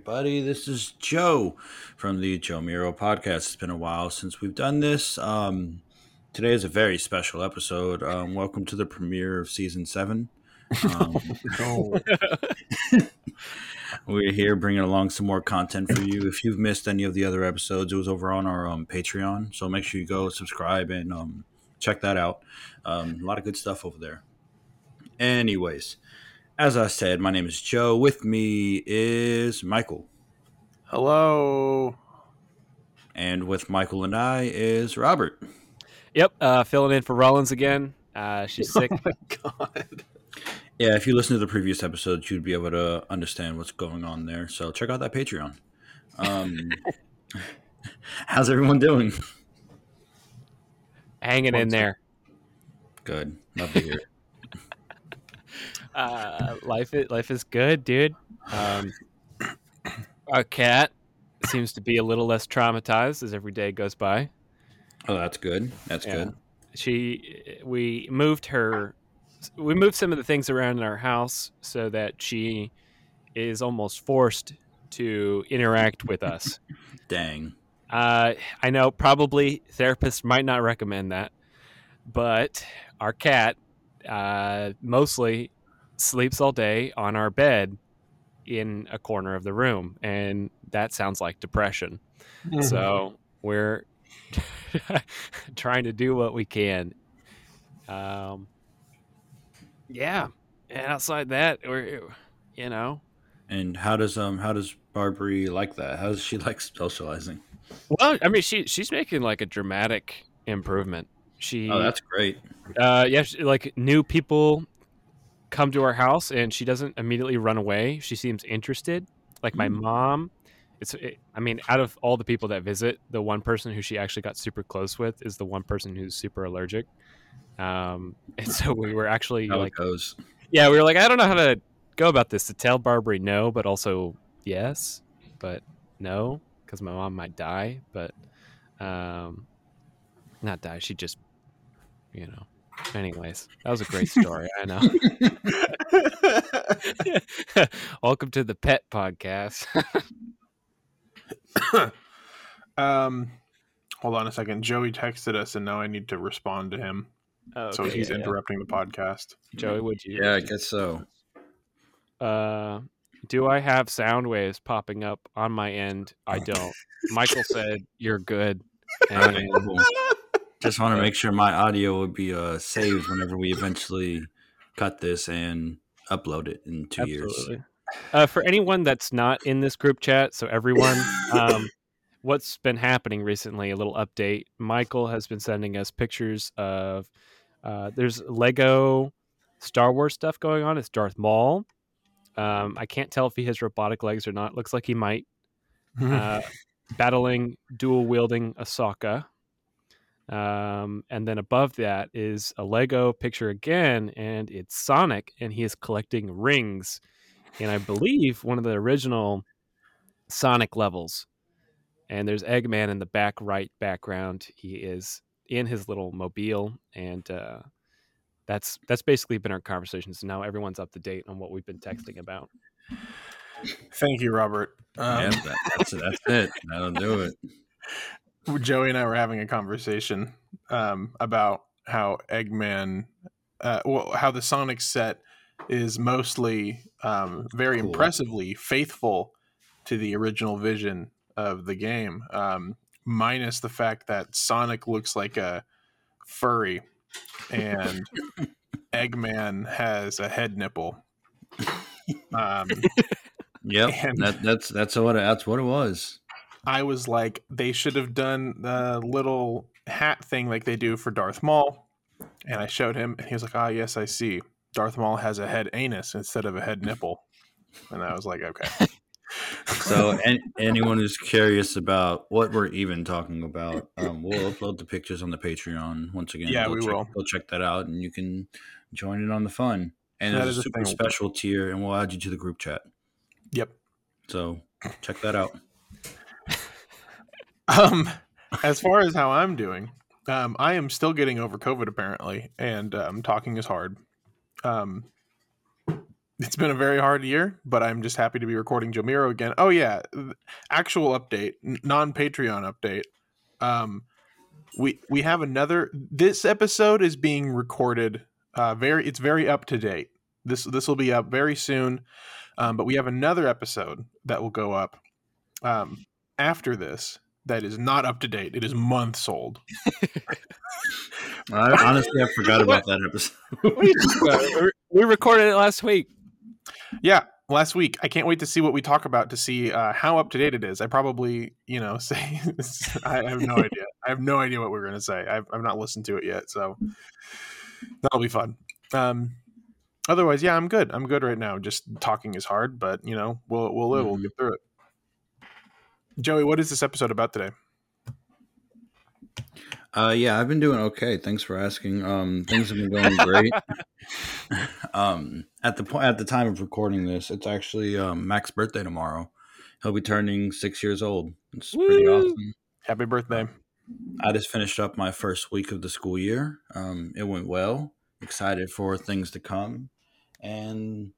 everybody. This is Joe from the Joe Miro podcast. It's been a while since we've done this. Um, today is a very special episode. Um, welcome to the premiere of season seven. Um, we're here bringing along some more content for you. If you've missed any of the other episodes, it was over on our um, Patreon. So make sure you go subscribe and um, check that out. Um, a lot of good stuff over there. Anyways, as I said, my name is Joe. With me is Michael. Hello. And with Michael and I is Robert. Yep, uh, filling in for Rollins again. Uh, she's sick. Oh my god. Yeah, if you listen to the previous episodes, you'd be able to understand what's going on there. So check out that Patreon. Um, how's everyone doing? Hanging in there. Good. Love to hear it. Uh, life is life is good, dude. Um, our cat seems to be a little less traumatized as every day goes by. Oh, that's good. That's Yeah. good. She, we moved her, we moved some of the things around in our house so that she is almost forced to interact with us. Dang. Uh, I know probably therapists might not recommend that, but our cat uh, mostly sleeps all day on our bed in a corner of the room, and that sounds like depression. So we're trying to do what we can. Um, yeah, and outside that, we're you know, And how does um how does Barbary like that? How does she like socializing? well, I mean, she she's making like a dramatic improvement. She Oh, that's great. Uh, yeah, she, like new people come to our house and she doesn't immediately run away. She seems interested. Like my Mm. mom, it's. It, I mean, out of all the people that visit, the one person who she actually got super close with is the one person who's super allergic. Um, and so we were actually How like, it goes. yeah, we were like, I don't know how to go about this to tell Barbary no, but also yes, but no, because my mom might die, but um, not die. She just, you know. Anyways, that was a great story. I know. Welcome to the Pet Podcast. um, hold on a second. Joey texted us, and now I need to respond to him. so Okay, he's yeah, yeah. interrupting the podcast. Joey, would you? Yeah, I guess so. Uh, do I have sound waves popping up on my end? I don't. Michael said you're good. And Cool. Just want to make sure my audio would be uh, saved whenever we eventually cut this and upload it in two years. Uh, for anyone that's not in this group chat, so everyone, um, what's been happening recently? A little update. Michael has been sending us pictures of. Uh, there's Lego Star Wars stuff going on. It's Darth Maul. Um, I can't tell if he has robotic legs or not. Looks like he might. Uh, battling dual wielding Ahsoka. Um, and then above that is a Lego picture again, and it's Sonic, and he is collecting rings. And I believe one of the original Sonic levels. And there's Eggman in the back right background. He is in his little mobile, and uh, that's that's basically been our conversation. So now everyone's up to date on what we've been texting about. Thank you, Robert. Um, yeah, that, that's, that's it. That'll do it. Joey and I were having a conversation um, about how Eggman, uh, well, how the Sonic set is mostly um, very Cool. impressively faithful to the original vision of the game, um, minus the fact that Sonic looks like a furry and Eggman has a head nipple. Um, Yep, And- that, that's that's what it, that's what it was. I was like, they should have done the little hat thing like they do for Darth Maul. And I showed him, and he was like, ah, yes, I see. Darth Maul has a head anus instead of a head nipple. And I was like, okay. So, an, anyone who's curious about what we're even talking about, um, we'll upload the pictures on the Patreon once again. Yeah, go we check, will. Go check that out, and you can join in on the fun. And That there's is a a super special tier, and we'll add you to the group chat. Yep. So check that out. Um, as far as how I'm doing, um, I am still getting over COVID apparently, and um, talking is hard. Um, it's been a very hard year, but I'm just happy to be recording Jomiro again. Oh yeah, actual update, non Patreon update. Um, we we have another. This episode is being recorded. Uh, very, it's very up to date. This this will be up very soon. Um, but we have another episode that will go up um, after this that is not up to date. It is months old. I, honestly, I forgot about that episode. we recorded it last week. Yeah, last week. I can't wait to see what we talk about to see uh, how up to date it is. I probably, you know, say I have no idea. I have no idea what we're going to say. I've, I've not listened to it yet, so that'll be fun. Um, otherwise, yeah, I'm good. I'm good right now. Just talking is hard, but you know, we'll we'll live. Mm-hmm. We'll get through it. Joey, what is this episode about today? Uh, yeah, I've been doing okay. Thanks for asking. Um, things have been going great. um, at the point at the time of recording this, it's actually um, Mac's birthday tomorrow. He'll be turning six years old. It's Woo! pretty awesome. Happy birthday! I just finished up my first week of the school year. Um, it went well. Excited for things to come, and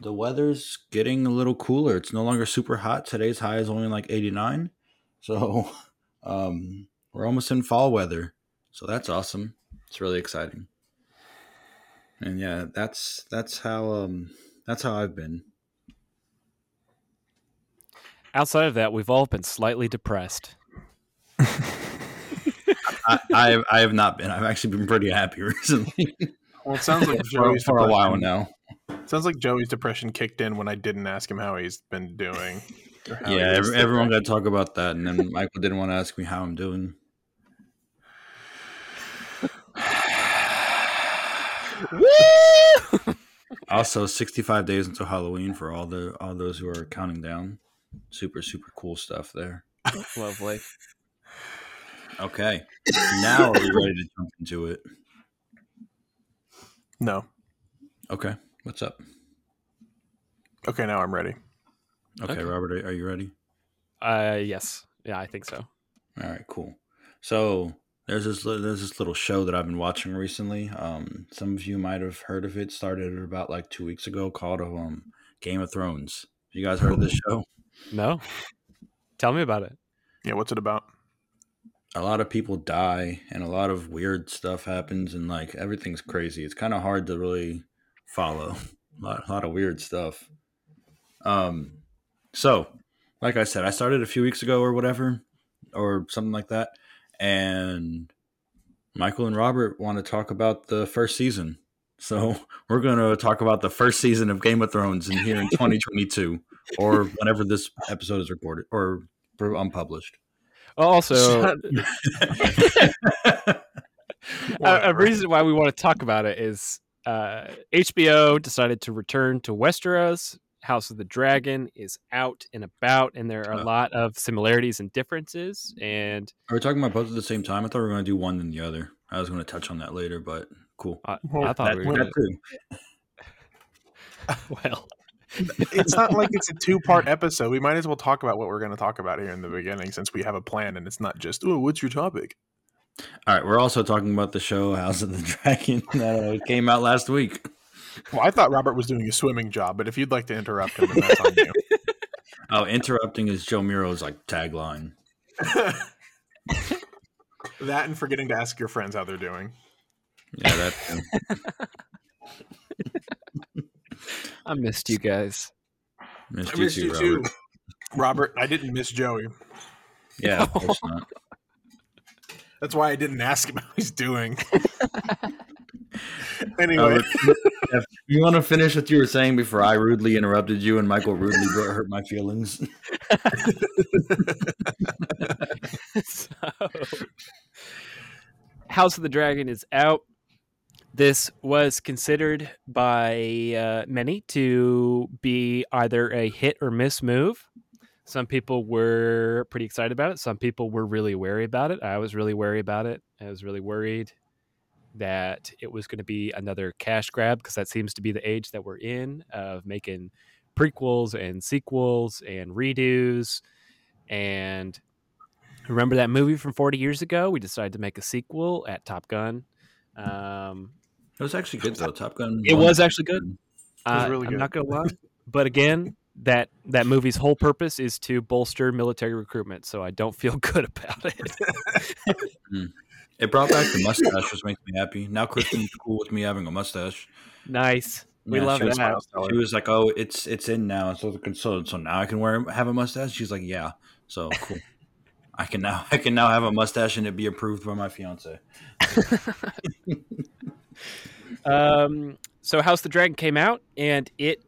the weather's getting a little cooler. It's no longer super hot. Today's high is only like 89. So um, we're almost in fall weather. So that's awesome. It's really exciting. And yeah, that's that's how um that's how I've been. Outside of that, we've all been slightly depressed. I, I, have, I have not been. I've actually been pretty happy recently. Well, it sounds like for, for a while now. Sounds like Joey's depression kicked in when I didn't ask him how he's been doing. Yeah, every, everyone got to talk about that, and then Michael didn't want to ask me how I'm doing. also, 65 days until Halloween for all the all those who are counting down. Super super cool stuff there. Lovely. Okay, now are we ready to jump into it? No. Okay. What's up? Okay, now I'm ready. Okay, okay. Robert, are you ready? Uh, yes. Yeah, I think so. All right, cool. So there's this there's this little show that I've been watching recently. Um, some of you might have heard of it. Started about like two weeks ago, called um Game of Thrones. You guys heard of this show? No. Tell me about it. Yeah, what's it about? A lot of people die, and a lot of weird stuff happens, and like everything's crazy. It's kind of hard to really follow. A lot, a lot of weird stuff. Um, so, like I said, I started a few weeks ago or whatever, or something like that, and Michael and Robert want to talk about the first season. So we're going to talk about the first season of Game of Thrones in here in 2022, or whenever this episode is recorded or unpublished. Also, a, a reason why we want to talk about it is uh, HBO decided to return to Westeros. House of the Dragon is out and about, and there are a uh. lot of similarities and differences. And are we talking about both at the same time? I thought we were going to do one and the other. I was going to touch on that later, but cool. I, I thought that, we were too. well, it's not like it's a two-part episode. We might as well talk about what we're going to talk about here in the beginning, since we have a plan, and it's not just oh, what's your topic? All right, we're also talking about the show House of the Dragon that uh, came out last week. Well, I thought Robert was doing a swimming job, but if you'd like to interrupt him, that's on you. Oh, interrupting is Joe Miro's like tagline. that and forgetting to ask your friends how they're doing. Yeah, that. I missed you guys. Missed I missed you, too, you Robert. too. Robert, I didn't miss Joey. Yeah, of course not. That's why I didn't ask him how he's doing. anyway, uh, you want to finish what you were saying before I rudely interrupted you and Michael rudely hurt my feelings? so, House of the Dragon is out. This was considered by uh, many to be either a hit or miss move. Some people were pretty excited about it. Some people were really wary about it. I was really wary about it. I was really worried that it was going to be another cash grab because that seems to be the age that we're in of making prequels and sequels and redos. And remember that movie from 40 years ago? We decided to make a sequel at Top Gun. Um, it was actually good though. Top Gun. It was actually good. Uh, really I'm good. not gonna lie, but again, that that movie's whole purpose is to bolster military recruitment, so I don't feel good about it. It brought back the mustache, which makes me happy. Now Kristen's cool with me having a mustache. nice, we Yeah, love she was, she was like, "Oh, it's it's in now." So so so now I can wear have a mustache. She's like, "Yeah." So cool. I can now I can now have a mustache and it be approved by my fiance. Um, so House the Dragon came out and it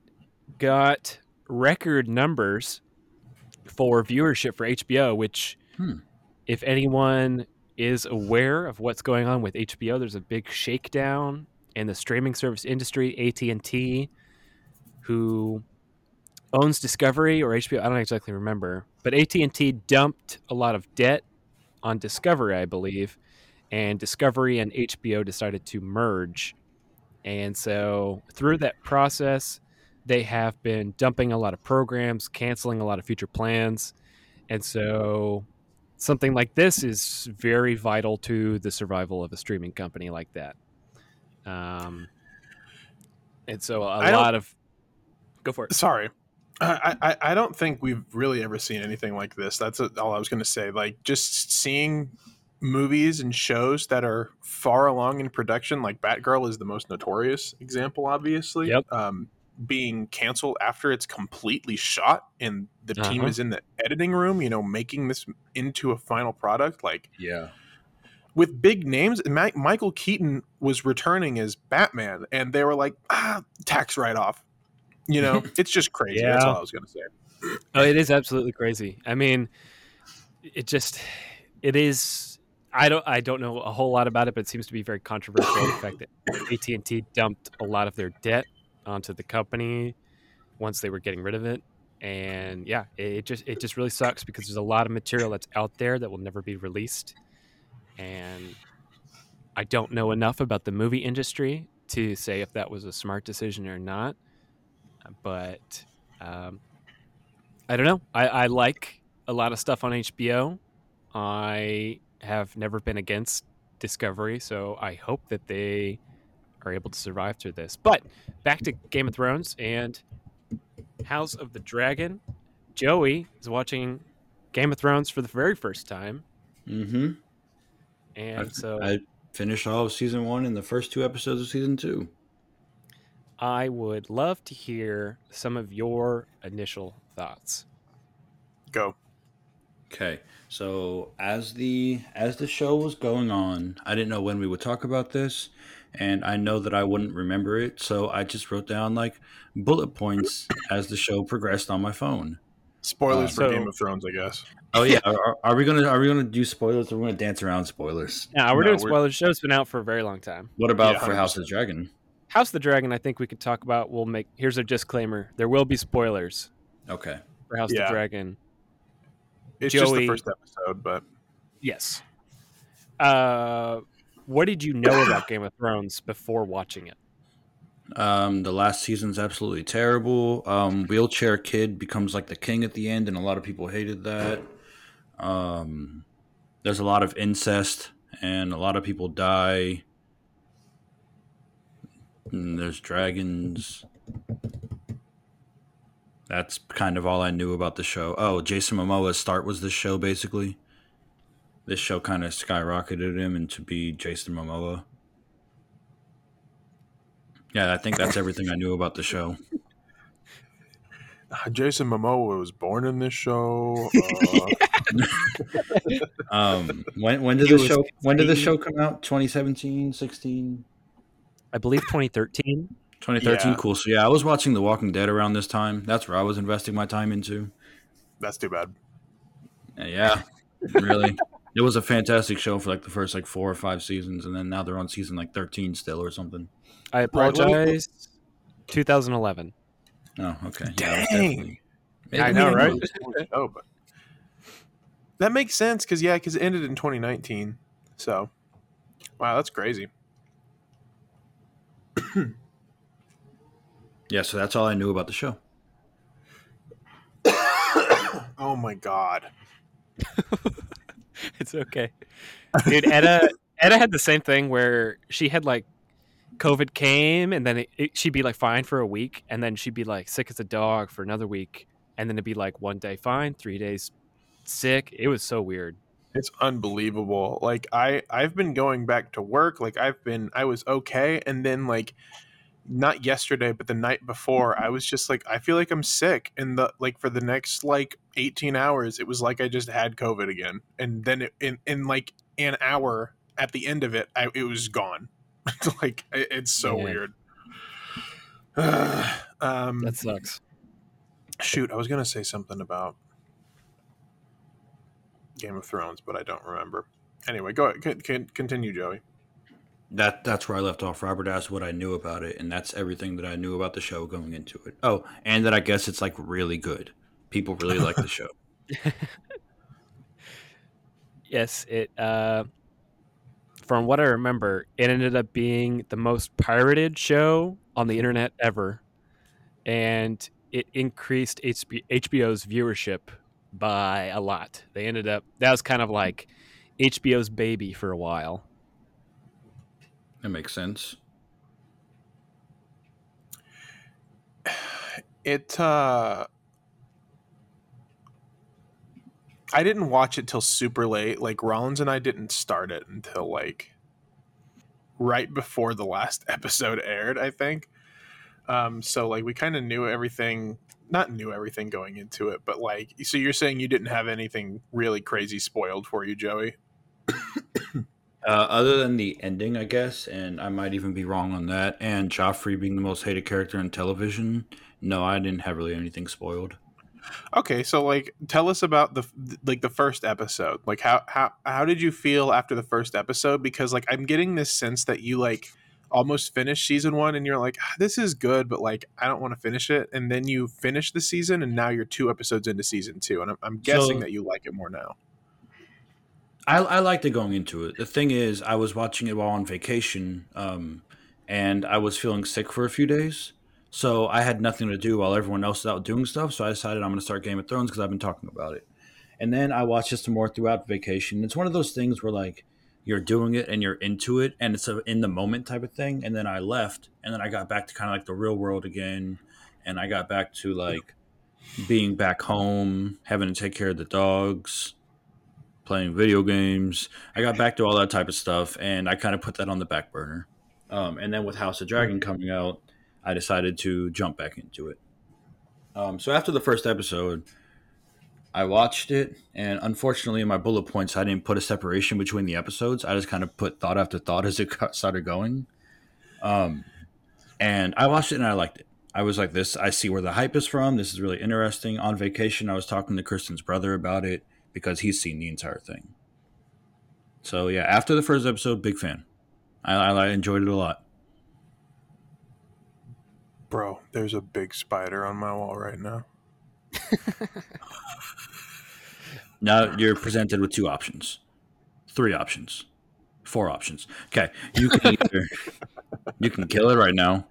got record numbers for viewership for HBO, which Hmm. if anyone is aware of what's going on with HBO, there's a big shakedown in the streaming service industry. AT&T, who owns Discovery or HBO, I don't exactly remember, but AT&T dumped a lot of debt on Discovery, I believe, and Discovery and HBO decided to merge. And so through that process, they have been dumping a lot of programs, canceling a lot of future plans. And so something like this is very vital to the survival of a streaming company like that. Um, and so a I lot of go for it. Sorry. I, I, I don't think we've really ever seen anything like this. That's all I was going to say. Like, just seeing movies and shows that are far along in production, like Batgirl is the most notorious example, obviously. Yep. Um, being canceled after it's completely shot and the team Uh-huh. is in the editing room, you know, making this into a final product. Like, Yeah. with big names, Ma- Michael Keaton was returning as Batman, and they were like, ah, tax write off. You know, it's just crazy. That's all I was going to say. Oh, it is absolutely crazy. I mean, it just it is. I don't I don't know a whole lot about it, but it seems to be very controversial. the fact that AT and T dumped a lot of their debt onto the company once they were getting rid of it, and yeah, it, just it just really sucks because there's a lot of material that's out there that will never be released, and I don't know enough about the movie industry to say if that was a smart decision or not, but. Um, I don't know. I, I like a lot of stuff on HBO. I have never been against Discovery, so I hope that they are able to survive through this. But back to Game of Thrones and House of the Dragon. Joey is watching Game of Thrones for the very first time, Mm-hmm. and I've- so I finished all of season one and the first two episodes of season two. I would love to hear some of your initial thoughts. Go. Okay, so as the as the show was going on, I didn't know when we would talk about this, and I know that I wouldn't remember it, so I just wrote down like bullet points as the show progressed on my phone. Spoilers Uh, for so- Game of Thrones, I guess. Oh yeah, are, are we gonna are we gonna do spoilers? Or we're gonna dance around spoilers. Yeah, we're No, doing we're- spoilers. The show's been out for a very long time. What about Yeah, for House of the Dragon? House of the Dragon, I think we could talk about. We'll make here's a disclaimer: there will be spoilers Okay, for House of the Dragon. It's just the first episode, but Yes. Uh, what did you know about Game of Thrones before watching it? um, the last season's absolutely terrible. Um, wheelchair kid becomes like the king at the end, and a lot of people hated that. Um, there's a lot of incest, and a lot of people die. And there's dragons. That's kind of all I knew about the show. Oh, Jason Momoa's start was this show basically. This show kind of skyrocketed him into be Jason Momoa. Yeah, I think that's everything I knew about the show. Jason Momoa was born in this show. Uh, Um, when when did He the was show when did the show come out? 2017, 16, I believe 2013. 2013? Yeah. Cool. So yeah, I was watching The Walking Dead around this time. That's where I was investing my time into. that's too bad. And yeah, really. It was a fantastic show for like the first like four or five seasons, and then now they're on season like 13 still or something. I Right, let me- apologize. 2011. Oh, okay. Yeah, it Dang. definitely- I know, it right? Oh, but that makes sense because yeah, because it ended in 2019. So, wow, that's crazy. Yeah, so that's all I knew about the show. Oh my god. it's okay, dude. Edda Edda had the same thing where she had like COVID came, and then it, it, she'd be like fine for a week, and then she'd be like sick as a dog for another week, and then it'd be like one day fine, three days sick. It was so weird. It's unbelievable. Like I I've been going back to work. Like I've been I was okay, and then like not yesterday, but the night before, I was just like, I feel like I'm sick. And the like for the next like 18 hours, it was like I just had COVID again. And then it, in in like an hour at the end of it, I, it was gone. like it, it's so Man. weird. um, That sucks. shoot, I was gonna say something about Game of Thrones, but I don't remember. Anyway, go ahead. Con- con- continue, Joey. That that's where I left off. Robert asked what I knew about it, and that's everything that I knew about the show going into it. Oh, and that I guess it's like really good. People really like the show. Yes, it. Uh, from what I remember, it ended up being the most pirated show on the internet ever, and it increased HBO's viewership by a lot. They ended up that was kind of like HBO's baby for a while. That makes sense. It uh I didn't watch it till super late. Like Rollins and I didn't start it until like right before the last episode aired, I think. Um so like we kind of knew everything not knew everything going into it, but like so you're saying you didn't have anything really crazy spoiled for you, Joey? Uh, other than the ending, I guess, and I might even be wrong on that, and Joffrey being the most hated character in television, no, I didn't have really anything spoiled. Okay, so like tell us about the like the first episode. Like how how how did you feel after the first episode because like I'm getting this sense that you like almost finished season 1 and you're like "Ah, this is good but like I don't want to finish it and then you finish the season and now you're two episodes into season 2 and I'm, I'm guessing So- that you like it more now. I, I liked it going into it. The thing is, I was watching it while on vacation, um, and I was feeling sick for a few days. So I had nothing to do while everyone else was out doing stuff. So I decided I'm going to start Game of Thrones because I've been talking about it. And then I watched it some more throughout vacation. It's one of those things where like you're doing it and you're into it, and it's a in the moment type of thing. And then I left, and then I got back to kind of like the real world again, and I got back to like being back home, having to take care of the dogs playing video games. I got back to all that type of stuff, and I kind of put that on the back burner. Um, and then with House of Dragon coming out, I decided to jump back into it. Um, so after the first episode, I watched it, and unfortunately, in my bullet points, I didn't put a separation between the episodes. I just kind of put thought after thought as it started going. Um, and I watched it and I liked it. I was like, this, I see where the hype is from. This is really interesting. On vacation, I was talking to Kristen's brother about it because he's seen the entire thing. So yeah, after the first episode, big fan. I, I, I enjoyed it a lot. Bro, there's a big spider on my wall right now. Now you're presented with two options, three options, four options. Okay, you can either you can kill it right now,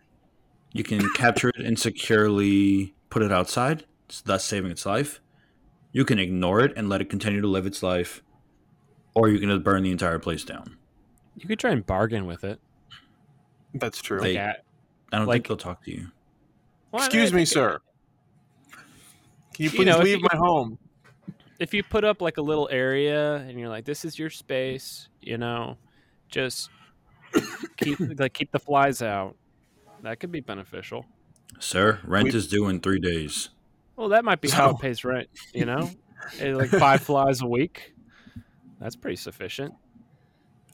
you can capture it and securely put it outside, thus saving its life. You can ignore it and let it continue to live its life, or you can just burn the entire place down. You could try and bargain with it. That's true. They- Yeah. I don't Like- think they'll talk to you. Well, Excuse me, think sir. Can you You please know, leave you- my home? If you put up like a little area and you're like, "This is your space," you know, just keep like keep the flies out. That could be beneficial. Sir, rent We- is due in three days. Well, that might be how it pays rent. You know, Eh, like five flies a week. That's pretty sufficient.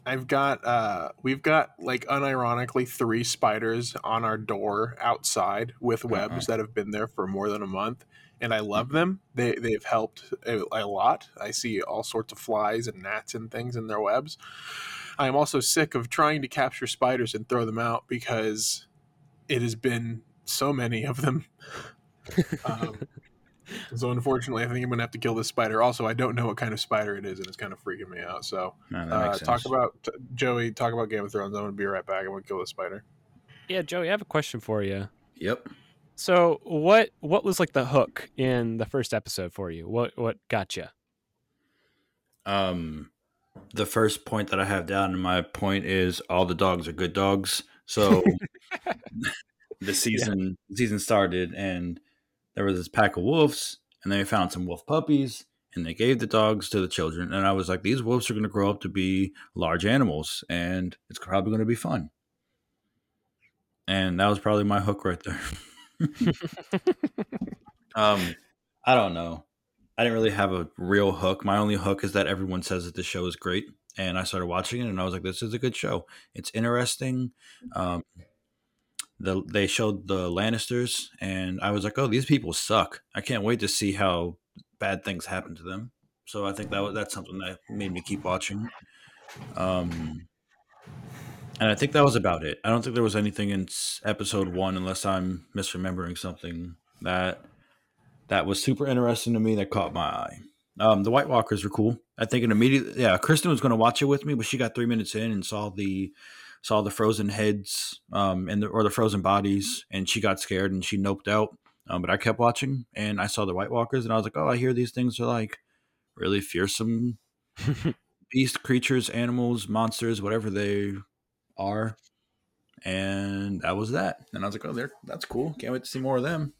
I've got uh we've got like unironically three spiders on our door outside with webs Uh-uh. that have been there for more than a month and I love them. They they've helped a, a lot. I see all sorts of flies and gnats and things in their webs. I am also sick of trying to capture spiders and throw them out because it has been so many of them. Um, so unfortunately, I think I'm gonna have to kill this spider. Also, I don't know what kind of spider it is, and it's kind of freaking me out. So No, uh, talk about t- Joey. Talk about Game of Thrones. I'm gonna be right back. I'm gonna kill the spider. Yeah, Joey, I have a question for you. Yep. So, what what was like the hook in the first episode for you? What what got you? Um, the first point that I have down in my point is all the dogs are good dogs. So the season the season started, and there was this pack of wolves, and they found some wolf puppies, and they gave the dogs to the children. And I was like, these wolves are going to grow up to be large animals, and it's probably going to be fun. And that was probably my hook right there. um, I don't know. I didn't really have a real hook. My only hook is that everyone says that the show is great, and I started watching it, and I was like, "This is a good show. It's interesting." Um, the they showed the Lannisters, and I was like, "Oh, these people suck. I can't wait to see how bad things happen to them." So I think that was, that's something that made me keep watching. Um, and I think that was about it. I don't think there was anything in episode one, unless I'm misremembering something that that was super interesting to me that caught my eye. Um, the White Walkers were cool. I think an immediate, yeah. Kristen was going to watch it with me, but she got three minutes in and saw the saw the frozen heads um, and the, or the frozen bodies, and she got scared and she noped out. Um, but I kept watching, and I saw the White Walkers, and I was like, oh, I hear these things are like really fearsome beast creatures, animals, monsters, whatever they are. And that was that. And I was like, oh, there, that's cool. Can't wait to see more of them.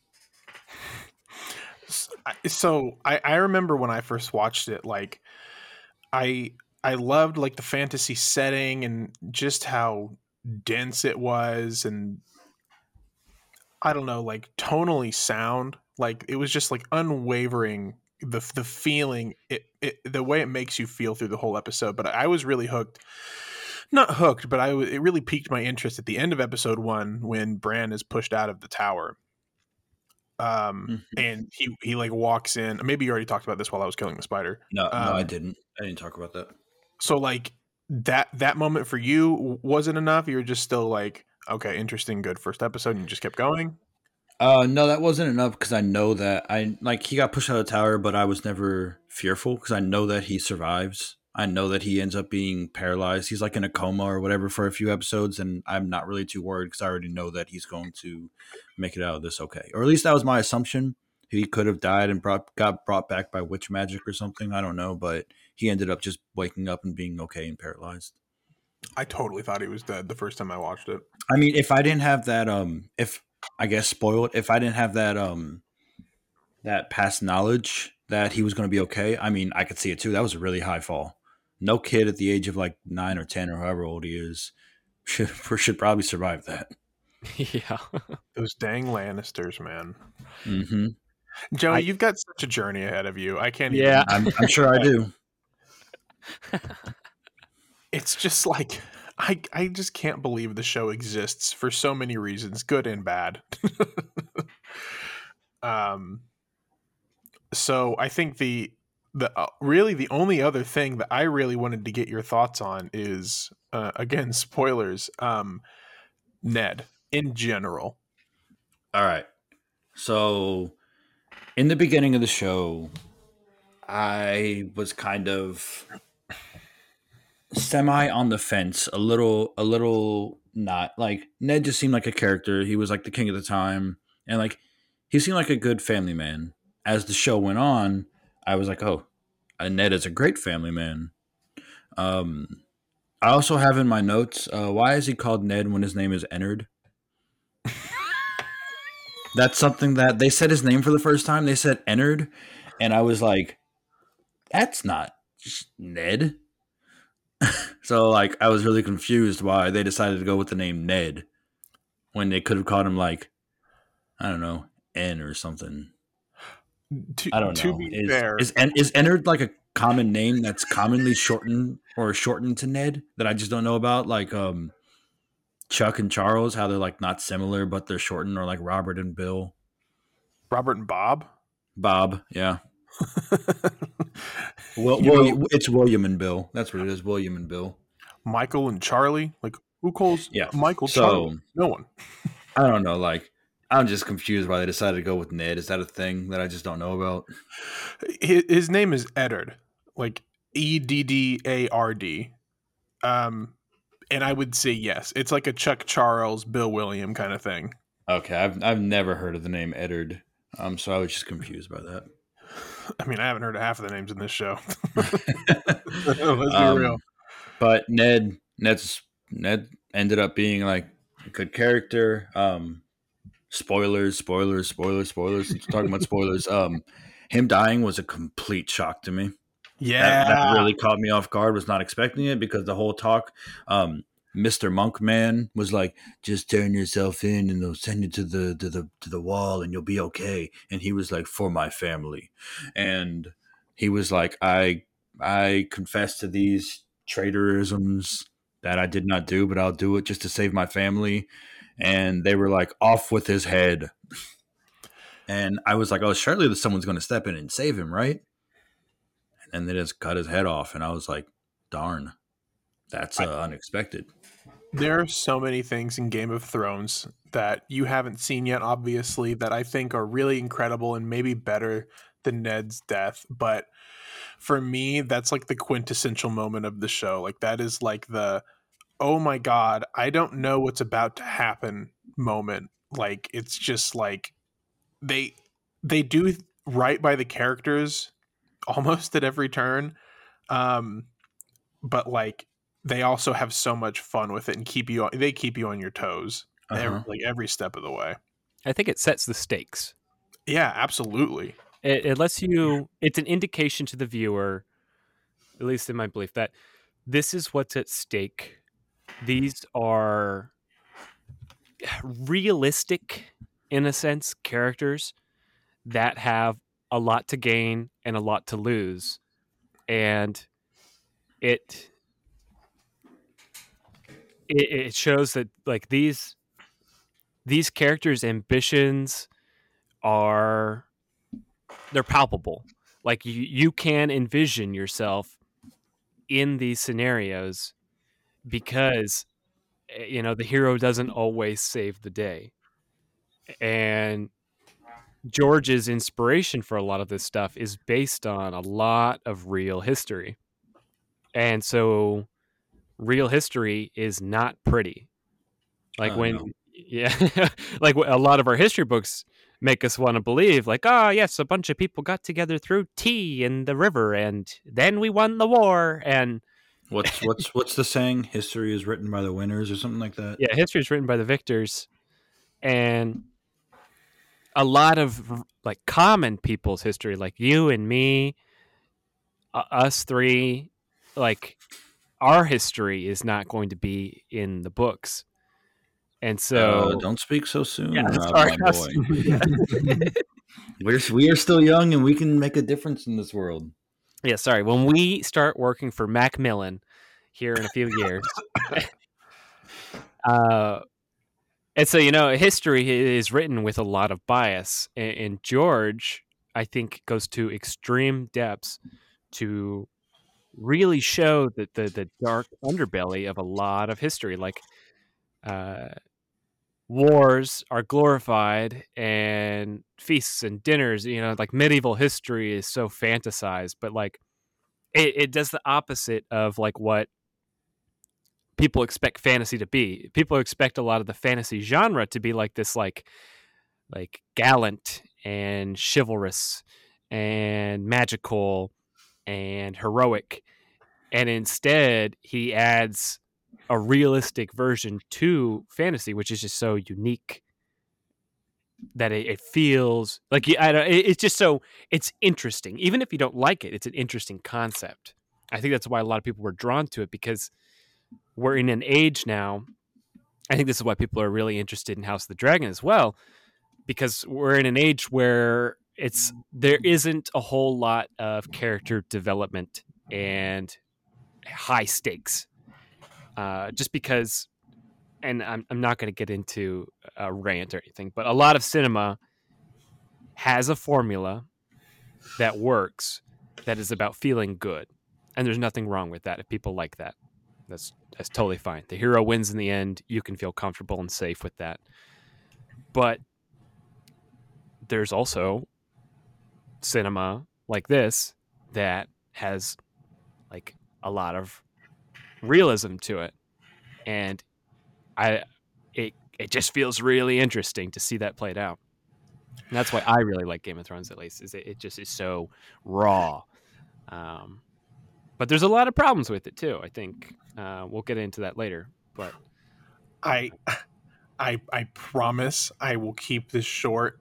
So I, I remember when I first watched it, like I I loved like the fantasy setting and just how dense it was and I don't know, like tonally sound. Like it was just like unwavering the the feeling it, it the way it makes you feel through the whole episode. But I was really hooked. Not hooked, but I it really piqued my interest at the end of episode one when Bran is pushed out of the tower. Um, mm-hmm. and he he like walks in. Maybe you already talked about this while I was killing the spider. No, um, no, I didn't. I didn't talk about that. So like that that moment for you wasn't enough. You were just still like, okay, interesting, good first episode, and you just kept going. Uh, no, that wasn't enough because I know that I like he got pushed out of the tower, but I was never fearful because I know that he survives. I know that he ends up being paralyzed. He's like in a coma or whatever for a few episodes, and I'm not really too worried because I already know that he's going to make it out of this okay. Or at least that was my assumption. He could have died and brought got brought back by witch magic or something. I don't know, but he ended up just waking up and being okay and paralyzed. I totally thought he was dead the first time I watched it. I mean, if I didn't have that, um, if I guess spoiled, if I didn't have that, um, that past knowledge that he was going to be okay, I mean, I could see it too. That was a really high fall. No kid at the age of like nine or ten or however old he is should should probably survive that. Yeah, those dang Lannisters, man. Mm-hmm. Joey, I, you've got such a journey ahead of you. I can't. Yeah, I'm, I'm sure I do. It's just like I I just can't believe the show exists for so many reasons, good and bad. um so I think the the uh, really the only other thing that I really wanted to get your thoughts on is uh, again spoilers um Ned in general. All right. So in the beginning of the show I was kind of semi on the fence, a little a little not. Like Ned just seemed like a character. He was like the king of the time and like he seemed like a good family man. As the show went on, I was like, "Oh, uh, Ned is a great family man." Um I also have in my notes, uh, why is he called Ned when his name is Eddard? That's something that they said his name for the first time. They said Eddard, and I was like, that's not Ned. so like I was really confused why they decided to go with the name Ned when they could have called him like I don't know N or something. To, I don't know. is, fair, is is Eddard like a common name that's commonly shortened or shortened to Ned that I just don't know about? Like um, Chuck and Charles, how they're like not similar but they're shortened, or like Robert and Bill. Robert and Bob. Bob, yeah. Well, William, it's William and Bill. That's what it is. William and Bill. Michael and Charlie. Like who calls yeah. Michael so, Charlie? No one. I don't know. Like I'm just confused why they decided to go with Ned. Is that a thing that I just don't know about? His, his name is Eddard, like E D D A R D. Um, and I would say yes. It's like a Chuck Charles, Bill William kind of thing. Okay, I've I've never heard of the name Eddard. Um, so I was just confused by that. I mean, I haven't heard of half of the names in this show. Let's be um, real. But Ned, Ned's Ned ended up being like a good character. Um, spoilers, spoilers, spoilers, spoilers. talking about spoilers. Um, him dying was a complete shock to me. Yeah, that, that really caught me off guard. Was not expecting it because the whole talk, um, Mr. Monkman was like, "Just turn yourself in, and they'll send you to the to the to the wall, and you'll be okay." And he was like, "For my family," and he was like, "I I confess to these traitorisms that I did not do, but I'll do it just to save my family." And they were like, "Off with his head." And I was like, "Oh, surely someone's going to step in and save him, right?" And then they just cut his head off, and I was like, "Darn." That's uh, unexpected. There are so many things in Game of Thrones that you haven't seen yet, obviously, that I think are really incredible and maybe better than Ned's death. But for me, that's like the quintessential moment of the show. Like, that is like the, oh my God, I don't know what's about to happen moment. Like, it's just like they, they do right by the characters almost at every turn. Um, but like they also have so much fun with it and keep you on, they keep you on your toes uh-huh. every, like every step of the way. I think it sets the stakes. Yeah, absolutely. It, it lets you. It's an indication to the viewer, at least in my belief, that this is what's at stake. These are realistic, in a sense, characters that have a lot to gain and a lot to lose, and it it, it shows that like these these characters' ambitions are they're palpable. Like you, you can envision yourself in these scenarios because eh, you know the hero doesn't always save the day. And George's inspiration for a lot of this stuff is based on a lot of real history. And so real history is not pretty. Like oh, when, no. yeah, like a lot of our history books make us want to believe, like, oh, yes, a bunch of people got together threw tea in the river and then we won the war. And what's, what's, what's the saying? History is written by the winners or something like that? Yeah, history is written by the victors. And a lot of like common people's history, like you and me, uh, us three, like our history is not going to be in the books. And so, uh, don't speak so soon, yeah, Rob, my boy. we're we are still young, and we can make a difference in this world. Yeah, sorry. When we start working for Macmillan here in a few years, uh, and so you know, history is written with a lot of bias, and, and George, I think, goes to extreme depths to really show the, the, the dark underbelly of a lot of history. Like uh, wars are glorified and feasts and dinners. You know, like medieval history is so fantasized, but like it, it does the opposite of like what people expect fantasy to be. People expect a lot of the fantasy genre to be like this, like like gallant and chivalrous and magical and heroic. And instead, he adds a realistic version to fantasy, which is just so unique that it, it feels like I don't, it's just so it's interesting. Even if you don't like it, it's an interesting concept. I think that's why a lot of people were drawn to it because we're in an age now. I think this is why people are really interested in House of the Dragon as well, because we're in an age where it's there isn't a whole lot of character development and high stakes. Uh, just because, and I'm I'm not going to get into a rant or anything, but a lot of cinema has a formula that works that is about feeling good, and there's nothing wrong with that if people like that. That's that's totally fine. The hero wins in the end. You can feel comfortable and safe with that. But there's also cinema like this that has like a lot of realism to it. And i it it just feels really interesting to see that played out. And that's why i really like game of thrones at least is it, it just is so raw. Um, but there's a lot of problems with it too i think. Uh, we'll get into that later but i I I promise I will keep this short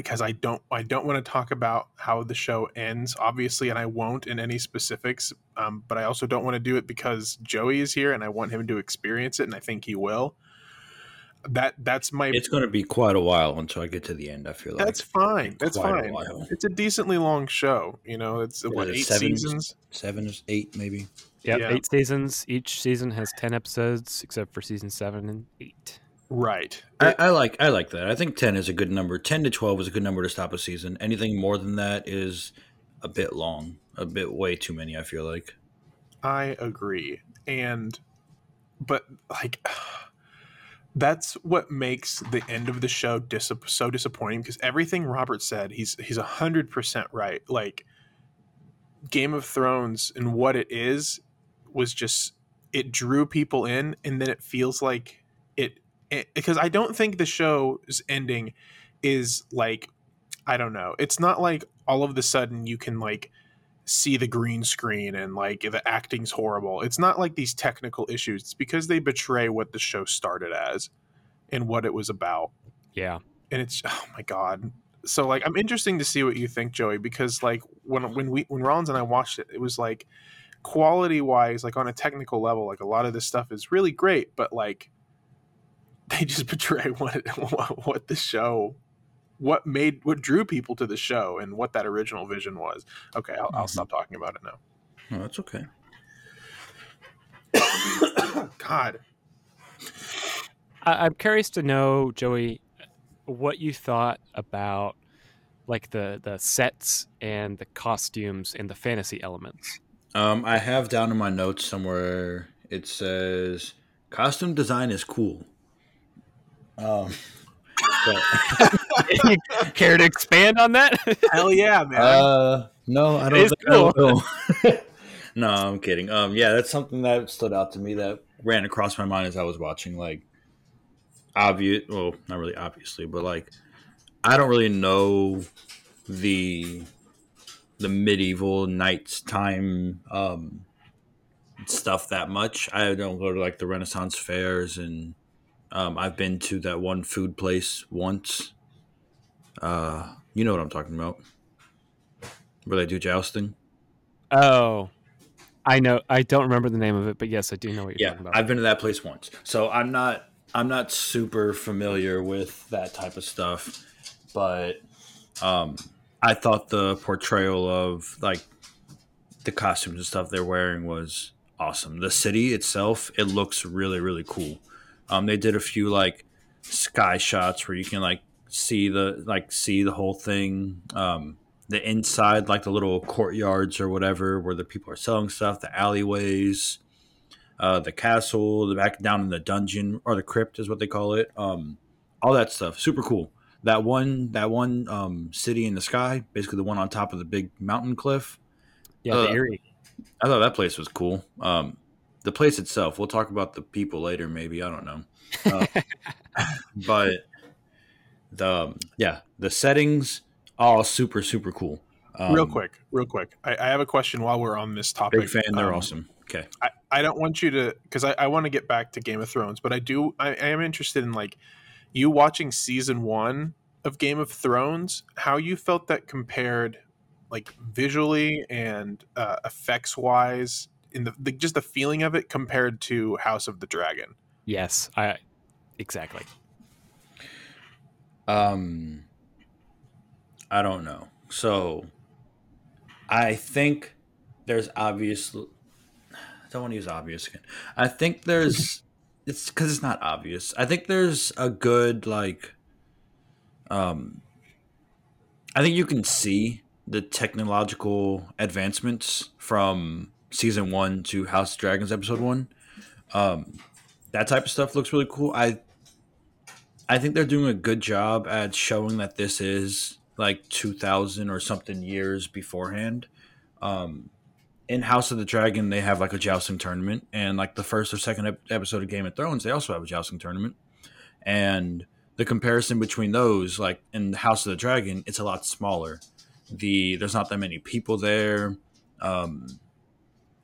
because I don't I don't want to talk about how the show ends, obviously, and I won't in any specifics. Um, but I also don't want to do it because Joey is here and I want him to experience it, and I think he will. That that's my. It's going to be quite a while until I get to the end. I feel like that's fine. That's Quite a fine. while. It's a decently long show. You know, it's What what is it, eight seven? seasons. seven, eight, maybe. Yep, Yeah. eight seasons. Each season has ten episodes, except for season seven and eight. Right. I, I like I like that. I think ten is a good number. Ten to twelve is a good number to stop a season. Anything more than that is a bit long, a bit way too many. I feel like. I agree. And but like that's what makes the end of the show dis- so disappointing because everything Robert said, he's he's a hundred percent right. Like Game of Thrones and what it is was just it drew people in, and then it feels like it, it Eh, because I don't think the show's ending is like I don't know. It's not like all of the sudden you can like see the green screen and like the acting's horrible. It's not like these technical issues. It's because they betray what the show started as and what it was about. Yeah, And it's oh my god. So like I'm interesting to see what you think, Joey, because like when when we when Rollins and I watched it, it was like quality wise, like on a technical level, like a lot of this stuff is really great, but like they just betray what it, what, what the show what made what drew people to the show and what that original vision was. Okay, I'll, I'll Mhm. stop talking about it now. No, that's okay. God, I- I'm curious to know, Joey, what you thought about like the the sets and the costumes and the fantasy elements. Um, I have down in my notes somewhere. It says costume design is cool. Um, but, Care to expand on that? hell yeah, man! uh, no, I don't. is think I will. no, I'm kidding. Um, yeah, that's something that stood out to me that ran across my mind as I was watching. Like, obvious. Well, not really obviously, but like, I don't really know the the medieval knights time um stuff that much. I don't go to like the Renaissance fairs and um I've been to that one food place once. Uh you know what I'm talking about. Where they do jousting. oh, I know. I don't remember the name of it, but yes, I do know what you're Yeah, talking about. I've been to that place once. So I'm not I'm not super familiar with that type of stuff, but um I thought the portrayal of like the costumes and stuff they're wearing was awesome. The city itself, it looks really really cool. Um they did a few like sky shots where you can like see the like see the whole thing um the inside like the little courtyards or whatever where the people are selling stuff the alleyways uh, the castle, the back down in the dungeon or the crypt is what they call it. Um, all that stuff, super cool. That one, that one um, city in the sky, basically the one on top of the big mountain cliff. yeah, the uh, Eyrie. I thought that place was cool. Um, the place itself, we'll talk about the people later, maybe I don't know, uh, but the um, yeah, the settings all super super cool. Um, real quick, real quick. I, I have a question while we're on this topic. big fan. They're Um, awesome. Okay, I, I don't want you to because I, I want to get back to Game of Thrones, but I do I, I am interested in like you watching season one of Game of Thrones, how you felt that compared like visually and uh, effects wise in the, the just the feeling of it compared to House of the Dragon. Yes, I exactly. Um, I don't know. So, I think there's obvious. I don't want to use obvious again. I think there's. It's because it's not obvious. I think there's a good like. Um. I think you can see the technological advancements from season one to House of Dragons episode one. Um, that type of stuff looks really cool. I I think they're doing a good job at showing that this is like 2000 or something years beforehand. Um, in House of the Dragon, they have like a jousting tournament, and like the first or second ep- episode of Game of Thrones, they also have a jousting tournament. And the comparison between those, like in House of the Dragon, it's a lot smaller. The there's not that many people there. Um,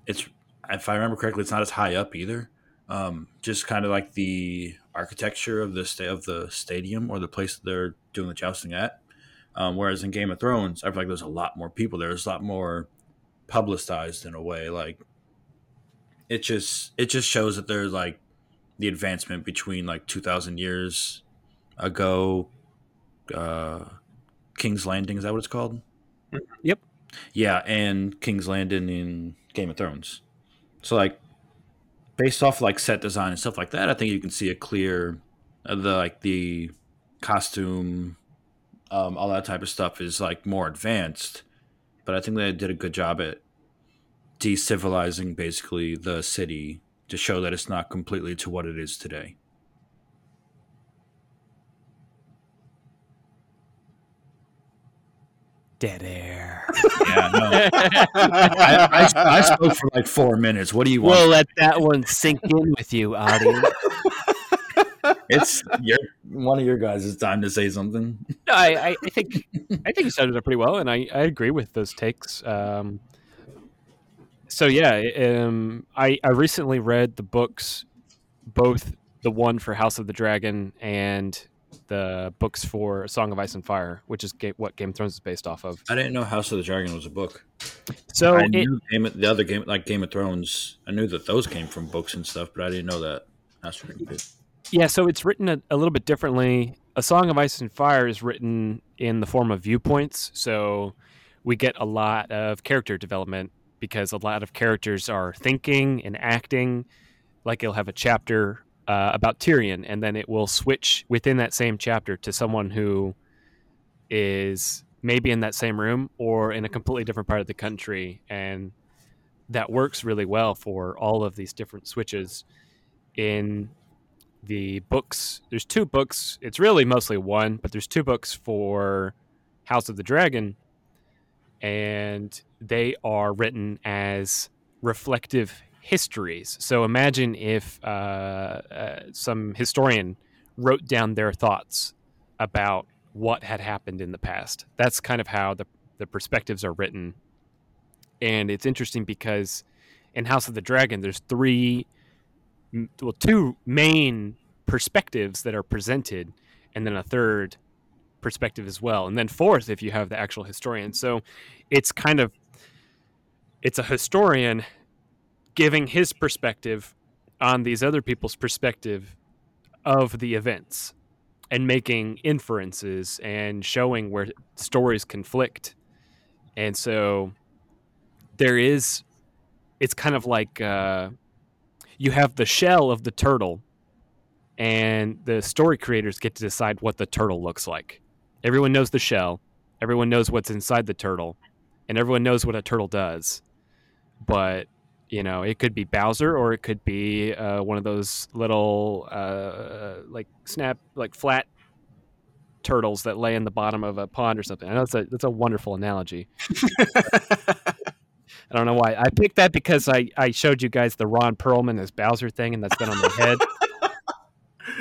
it's if I remember correctly, it's not as high up either. Um, just kind of like the architecture of the sta- of the stadium or the place that they're doing the jousting at. Um, whereas in Game of Thrones, I feel like there's a lot more people. There. There's a lot more publicized in a way. Like it just it just shows that there's like the advancement between like 2,000 years ago. Uh, King's Landing is that what it's called? Yep. Yeah, and King's Landing in Game of Thrones. So like based off like set design and stuff like that, I think you can see a clear uh, the like the costume, um, all that type of stuff is like more advanced. But I think they did a good job at decivilizing basically the city to show that it's not completely to what it is today. Dead air. Yeah, no. I, I, I spoke for like four minutes. What do you want? We'll let that one sink in with you, audience. it's your one of your guys' It's time to say something. No, I, I, I think I think you said it up pretty well, and I, I agree with those takes. Um, so yeah, um, I I recently read the books, both the one for House of the Dragon and the books for Song of Ice and Fire, which is ga- what Game of Thrones is based off of. I didn't know House of the Dragon was a book. So I it, knew Game of, the other game, like Game of Thrones. I knew that those came from books and stuff, but I didn't know that House of Dragon did. Yeah, so it's written a, a little bit differently. A Song of Ice and Fire is written in the form of viewpoints, so we get a lot of character development because a lot of characters are thinking and acting. Like you'll have a chapter uh, about Tyrion, and then it will switch within that same chapter to someone who is maybe in that same room or in a completely different part of the country, and that works really well for all of these different switches in the books. There's two books. It's really mostly one, but there's two books for House of the Dragon, and they are written as reflective histories. So imagine if uh, uh, some historian wrote down their thoughts about what had happened in the past. That's kind of how the the perspectives are written, and it's interesting because in House of the Dragon, there's three well, two main perspectives that are presented, and then a third perspective as well, and then fourth if you have the actual historian. So it's kind of it's a historian giving his perspective on these other people's perspective of the events and making inferences and showing where stories conflict. And so there is it's kind of like uh, you have the shell of the turtle, and the story creators get to decide what the turtle looks like. Everyone knows the shell, everyone knows what's inside the turtle, and everyone knows what a turtle does. But you know, it could be Bowser or it could be uh, one of those little uh, like snap like flat turtles that lay in the bottom of a pond or something. I know that's a that's a wonderful analogy. I don't know why. I picked that because I, I showed you guys the Ron Perlman as Bowser thing, and that's been on my head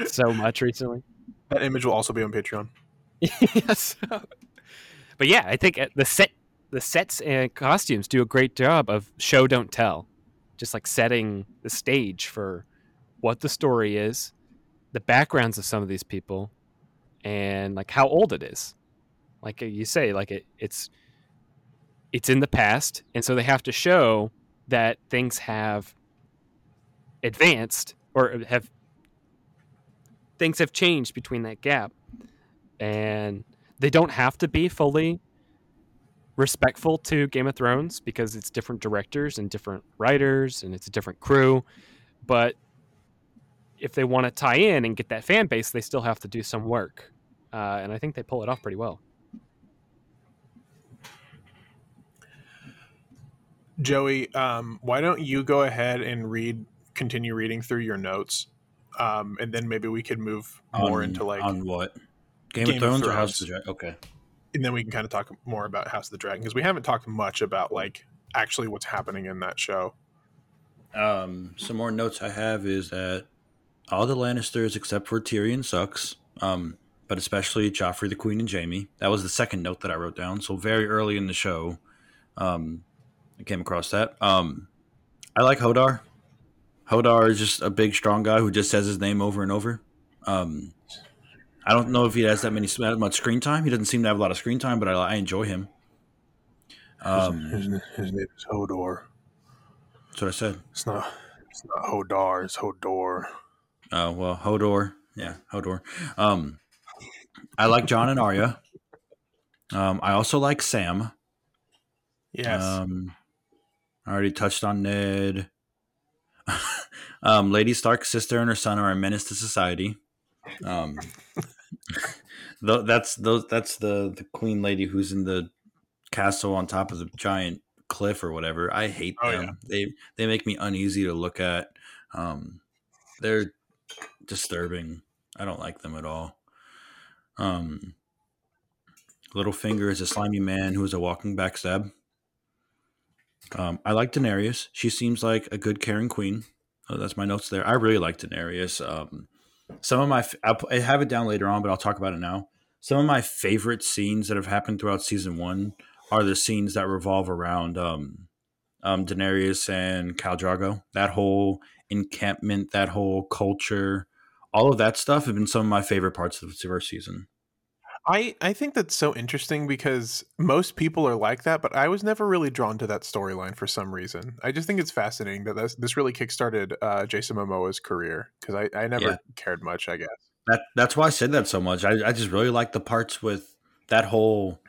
so much recently. That image will also be on Patreon. yes. But yeah, I think uh, the set the sets and costumes do a great job of show don't tell. Just like setting the stage for what the story is, the backgrounds of some of these people, and like how old it is. Like you say, like it it's it's in the past, and so they have to show that things have advanced or have things have changed between that gap, and they don't have to be fully respectful to Game of Thrones because it's different directors and different writers and it's a different crew, but if they want to tie in and get that fan base, they still have to do some work, uh, and I think they pull it off pretty well. Joey, um, why don't you go ahead and read, continue reading through your notes, um, and then maybe we could move more On- into like, on what Game, Game of of Thrones or Thrones. House of the Dragon? Okay. And then we can kind of talk more about House of the Dragon because we haven't talked much about like actually what's happening in that show. Um, some more notes I have is that all the Lannisters except for Tyrion sucks. Um, but especially Joffrey, the Queen, and Jaime. That was the second note that I wrote down. So very early in the show, um, I came across that. Um, I like Hodar. Hodor is just a big, strong guy who just says his name over and over. Um, I don't know if he has that many that much screen time. He doesn't seem to have a lot of screen time, but I, I enjoy him. Um, his, his name is Hodor. That's what I said. It's not. It's not Hodar. It's Hodor. Oh well, Hodor. Yeah, Hodor. Um, I like Jon and Arya. Um, I also like Sam. Yes. Um, I already touched on Ned. um, Lady Stark's sister and her son are a menace to society. Um, that's those. That's the the queen lady who's in the castle on top of the giant cliff or whatever. I hate Oh, them. They they make me uneasy to look at. Um, they're disturbing. I don't like them at all. Um, Littlefinger is a slimy man who is a walking backstab. Um, I like Daenerys. She seems like a good, caring queen. Oh, that's my notes there. I really like Daenerys. Um, some of my, I have it down later on, but I'll talk about it now. Some of my favorite scenes that have happened throughout season one are the scenes that revolve around um, um, Daenerys and Khal Drogo. That whole encampment, that whole culture, all of that stuff have been some of my favorite parts of the first season. I, I think that's so interesting because most people are like that, but I was never really drawn to that storyline for some reason. I just think it's fascinating that this, this really kickstarted uh, Jason Momoa's career because I, I never Yeah. cared much, I guess. That that's why I said that so much. I, I just really like the parts with that whole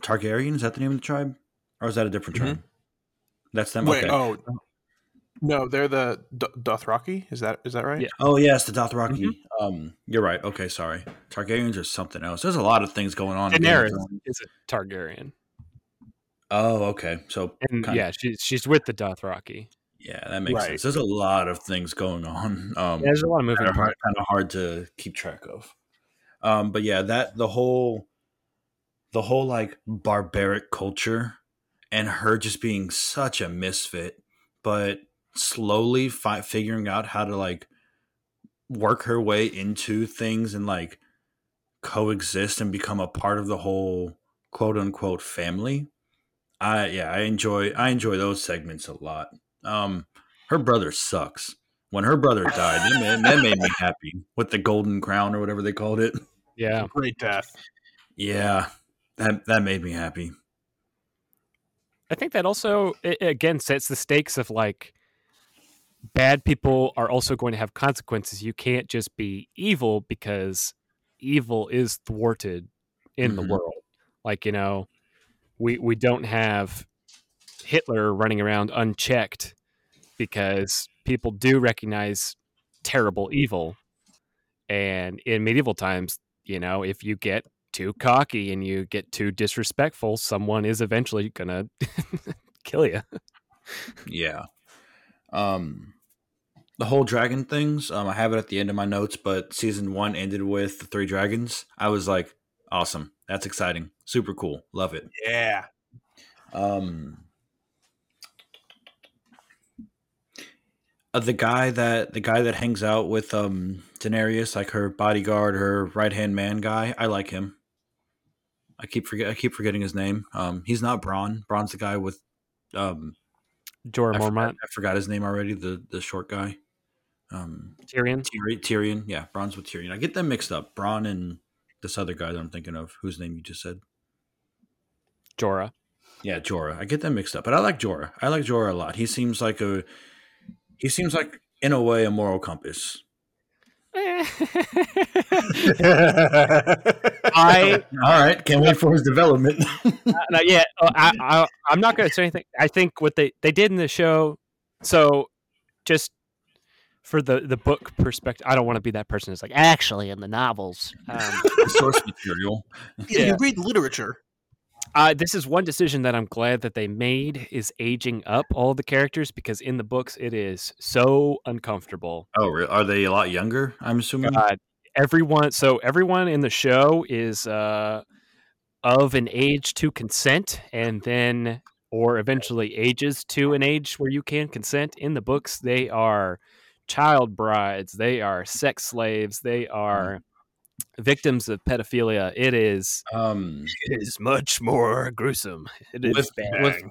Targaryen. Is that the name of the tribe, or is that a different Mhm. tribe? That's them. Wait, okay. oh, no, they're the D- Dothraki. Is that is that right? Yeah. Oh yes, the Dothraki. Mm-hmm. Um, you're right. Okay, sorry. Targaryens are something else. There's a lot of things going on. in Game of Daenerys is a Targaryen, Oh, okay. So and yeah, she's she's with the Dothraki. yeah, that makes Right. sense. There's a lot of things going on. Um, Yeah, there's a lot of moving kind of hard, kind of hard to keep track of. Um, but yeah, that the whole, the whole like barbaric culture, and her just being such a misfit, but slowly fi- figuring out how to like work her way into things and like coexist and become a part of the whole quote unquote family. I yeah, I enjoy I enjoy those segments a lot. Um, her brother sucks. When her brother died, that made, that made me happy with the golden crown or whatever they called it. Yeah, Great death. Yeah, that that made me happy. I think that also it, again sets the stakes of like bad people are also going to have consequences. You can't just be evil because evil is thwarted in the Mhm. world. Like you know, we we don't have Hitler running around unchecked because people do recognize terrible evil. And in medieval times, you know, if you get too cocky and you get too disrespectful, someone is eventually gonna kill you. Yeah. Um the whole dragon things, um I have it at the end of my notes, but season 1 ended with the three dragons. I was like, awesome. That's exciting. Super cool. Love it. Yeah. Um uh, the guy that the guy that hangs out with um Daenerys, like her bodyguard, her right-hand man guy, I like him. I keep forget I keep forgetting his name. Um he's not Bronn. Bronn's the guy with um Jorah I forgot, Mormont, I forgot his name already. The the short guy, um, Tyrion. Tyrion. Tyrion. Yeah, Bronn's with Tyrion. I get them mixed up. Bronn and this other guy that I'm thinking of, whose name you just said. Jorah. Yeah, Jorah. I get them mixed up, but I like Jorah. I like Jorah a lot. He seems like a he seems like in a way a moral compass. I All right, can't wait for his development. uh, yeah, uh, I, I, I'm not going to say anything. I think what they they did in the show. So, just for the the book perspective, I don't want to be that person who's like, actually, in the novels, um, source material. Yeah, you read literature. Uh, this is one decision that I'm glad that they made is aging up all the characters because in the books it is so uncomfortable. Oh, re- are they a lot younger? I'm assuming. God, everyone. So everyone in the show is uh, of an age to consent, and then or eventually ages to an age where you can consent. In the books, they are child brides, they are sex slaves, they are victims of pedophilia. It is Um, it is much more gruesome. It is with, bad. with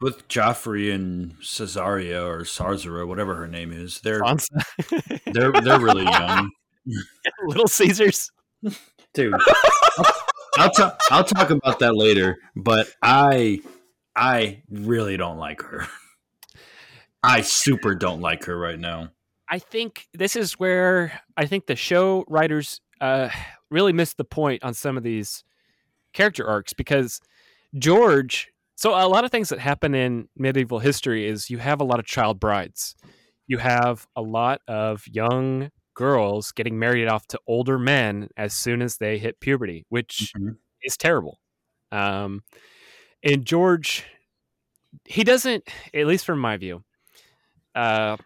with Joffrey and Cesaria or Sarzara, whatever her name is. They're they're they're really young, Little Caesars. dude. I'll, I'll talk. I'll talk about that later. But I I really don't like her. I super don't like her right now. I think this is where I think the show writers uh, really missed the point on some of these character arcs because George. So a lot of things that happen in medieval history is you have a lot of child brides. You have a lot of young girls getting married off to older men as soon as they hit puberty, which Mhm. is terrible. Um, and George, he doesn't, at least from my view, uh,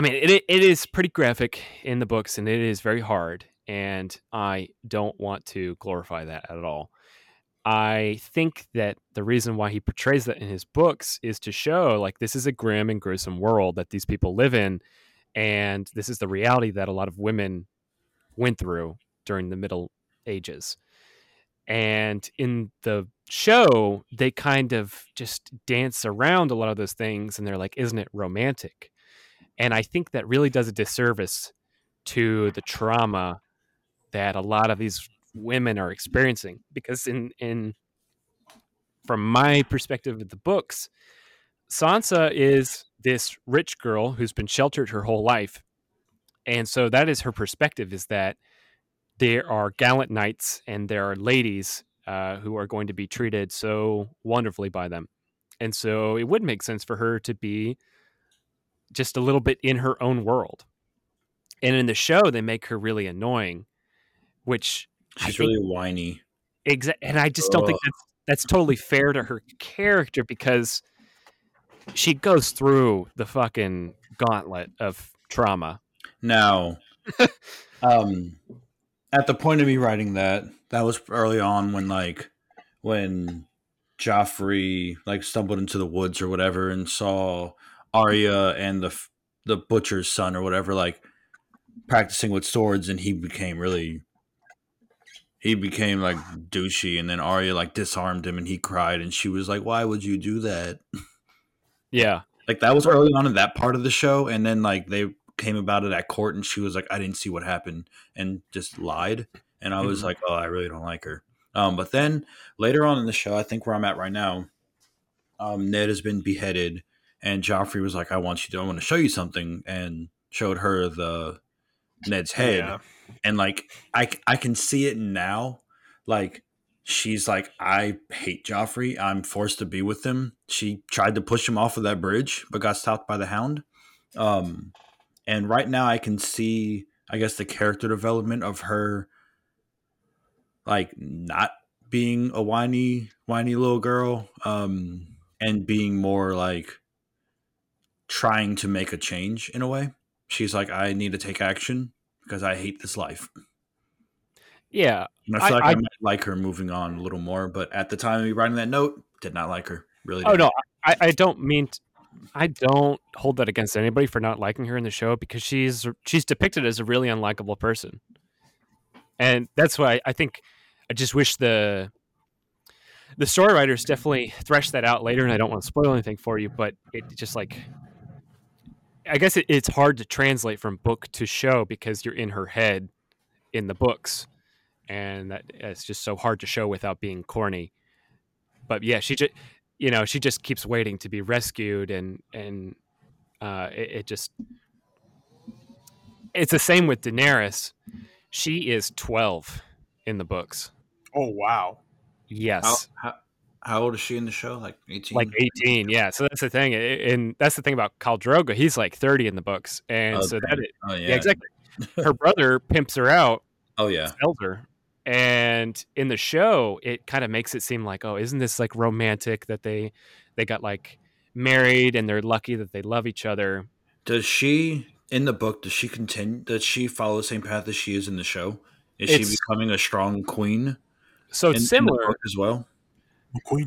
I mean, it, it is pretty graphic in the books and it is very hard. And I don't want to glorify that at all. I think that the reason why he portrays that in his books is to show like this is a grim and gruesome world that these people live in. And this is the reality that a lot of women went through during the Middle Ages. And in the show, they kind of just dance around a lot of those things and they're like, isn't it romantic? And I think that really does a disservice to the trauma that a lot of these women are experiencing because in in from my perspective of the books Sansa is this rich girl who's been sheltered her whole life and so that is her perspective is that there are gallant knights and there are ladies uh, who are going to be treated so wonderfully by them. And so it would make sense for her to be just a little bit in her own world and in the show they make her really annoying which She's think- really whiny. And I just don't think that's that's totally fair to her character because she goes through the fucking gauntlet of trauma. Now, um, at the point of me writing that, that was early on when like when Joffrey like stumbled into the woods or whatever and saw Arya and the the butcher's son or whatever like practicing with swords, and he became really he became like douchey, and then Arya like disarmed him, and he cried, and she was like, "Why would you do that?" Yeah. like that was early on in that part of the show and then like they came about it at court and she was like i didn't see what happened and just lied and i was Mhm. like oh i really don't like her um but then later on in the show i think where i'm at right now um ned has been beheaded and joffrey was like i want you to i want to show you something and showed her the ned's head. Yeah. and like I, I can see it now. Like she's like i hate joffrey. I'm forced to be with him. She tried to push him off of that bridge but got stopped by the hound. Um and right now i can see i guess the character development of her like not being a whiny whiny little girl um and being more like trying to make a change in a way she's like i need to take action because i hate this life Yeah. and I feel like I, I- might like her moving on a little more, but at the time of me writing that note, did not like her. Really? Oh no, I, I don't mean t- I don't hold that against anybody for not liking her in the show because she's she's depicted as a really unlikable person. And that's why I think I just wish the the story writers definitely threshed that out later and I don't want to spoil anything for you, but it just like I guess it, it's hard to translate from book to show because you're in her head in the books and that it's just so hard to show without being corny. But yeah, she just you know she just keeps waiting to be rescued and and uh, it, it just it's the same with Daenerys. She is twelve in the books. Oh wow. Yes, How, how, how old is she in the show? Like eighteen. like eighteen. Yeah, so that's the thing, and that's the thing about Khal Drogo. He's like thirty in the books, and oh, so that it, Oh yeah. yeah. exactly. Her brother pimps her out, Oh yeah. sells her. And in the show, it kind of makes it seem like, oh, isn't this like romantic that they they got like married and they're lucky that they love each other. Does she in the book? Does she continue? Does she follow the same path as she is in the show? Is It's- she becoming a strong queen? So in, in similar book as well.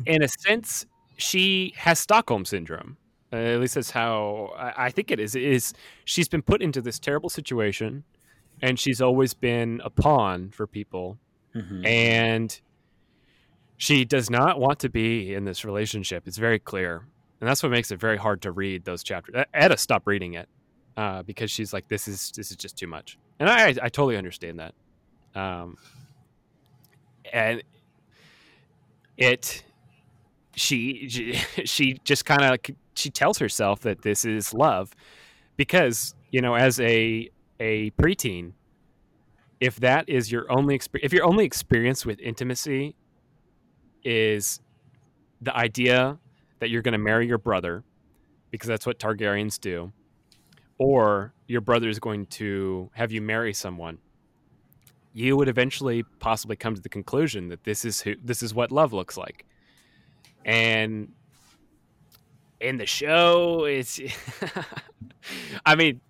In a sense. She has Stockholm syndrome. Uh, at least that's how I, I think it is. Is she's been put into this terrible situation, and she's always been a pawn for people. Mhm. and she does not want to be in this relationship. It's very clear, and that's what makes it very hard to read those chapters. Etta stopped reading it uh, because she's like, "This is this is just too much," and I I totally understand that. Um, and it she she, just kind of she tells herself that this is love because you know as a a preteen if that is your only experience if your only experience with intimacy is the idea that you're going to marry your brother because that's what Targaryens do or your brother is going to have you marry someone you would eventually possibly come to the conclusion that this is who this is what love looks like. And in the show it's i mean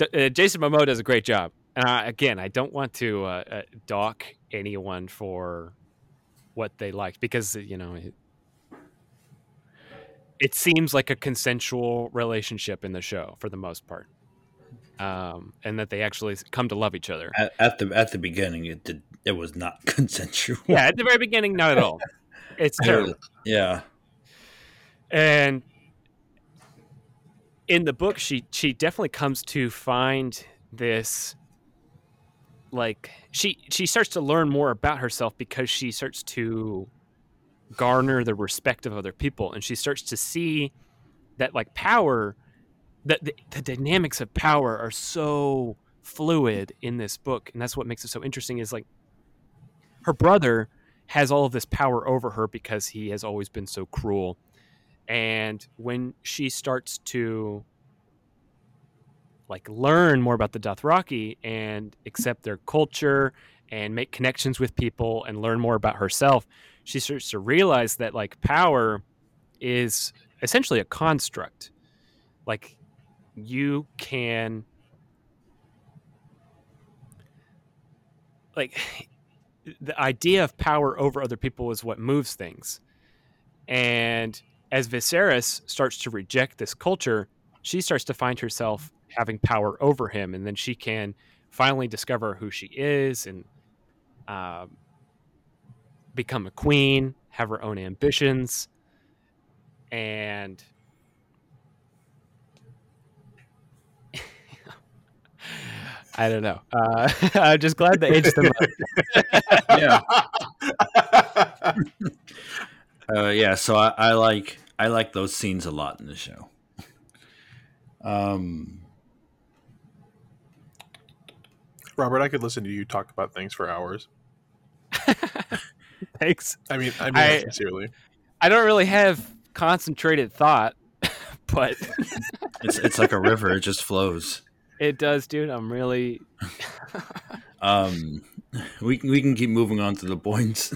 uh, jason momoa does a great job. And I, again i don't want to uh, uh, dock anyone for what they liked because you know it, it seems like a consensual relationship in the show for the most part um, and that they actually come to love each other. At, at the at the beginning, it did it was not consensual. yeah at the very beginning not at all. It's terrible. Yeah. and in the book she she definitely comes to find this like she she starts to learn more about herself because she starts to garner the respect of other people. And she starts to see that like power that the, the dynamics of power are so fluid in this book and that's what makes it so interesting is like her brother has all of this power over her because he has always been so cruel and when she starts to like learn more about the Dothraki and accept their culture and make connections with people and learn more about herself, she starts to realize that like power is essentially a construct. Like you can like the idea of power over other people is what moves things. And as Viserys starts to reject this culture, she starts to find herself having power over him, and then she can finally discover who she is and uh, become a queen, have her own ambitions, and I don't know. Uh, I'm just glad they aged them yeah. uh, yeah. So I, I, like I like those scenes a lot in the show. Um, Robert, I could listen to you talk about things for hours. Thanks. I mean, I mean, I- sincerely. I don't really have concentrated thought, but it's it's like a river; it just flows. It does, dude. I'm really Um, we can we can keep moving on to the points.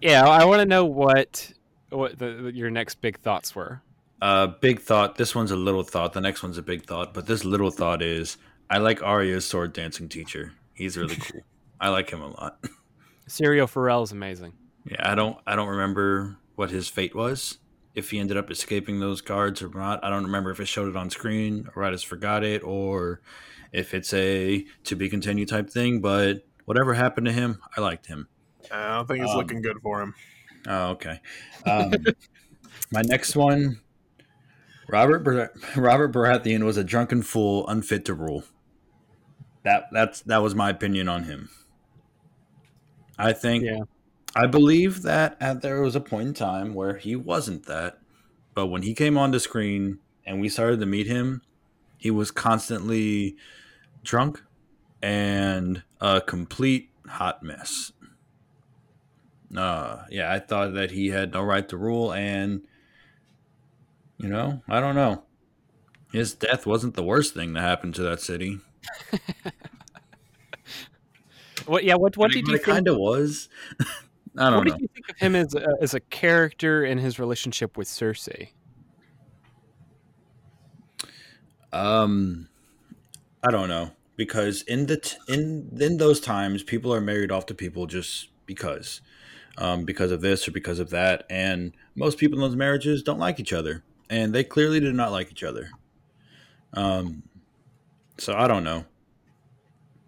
yeah. I want to know what what the, the- your next big thoughts were. Uh, big thought. This one's a little thought. The next one's a big thought. But this little thought is, I like Arya's sword dancing teacher. He's really cool. I like him a lot. Syrio Forel is amazing. Yeah, I don't I don't remember what his fate was. If he ended up escaping those guards or not, I don't remember if it showed it on screen or I just forgot it or if it's a to be continued type thing. But whatever happened to him, I liked him. I don't think it's Um, looking good for him. Oh, okay. Um, my next one, Robert Bar- Robert Baratheon was a drunken fool, unfit to rule. That that's that was my opinion on him. I think Yeah. I believe that at, there was a point in time where he wasn't that, but when he came onto screen and we started to meet him, he was constantly drunk and a complete hot mess. Uh, yeah, I thought that he had no right to rule, and you know, I don't know. His death wasn't the worst thing that happened to that city. What? Yeah. What? What I mean, did you it kind of was. I don't What know. did you think of him as a, as a character in his relationship with Cersei? Um, I don't know because in the t- in in those times, people are married off to people just because, um, because of this or because of that, and most people in those marriages don't like each other, and they clearly did not like each other. Um, so I don't know.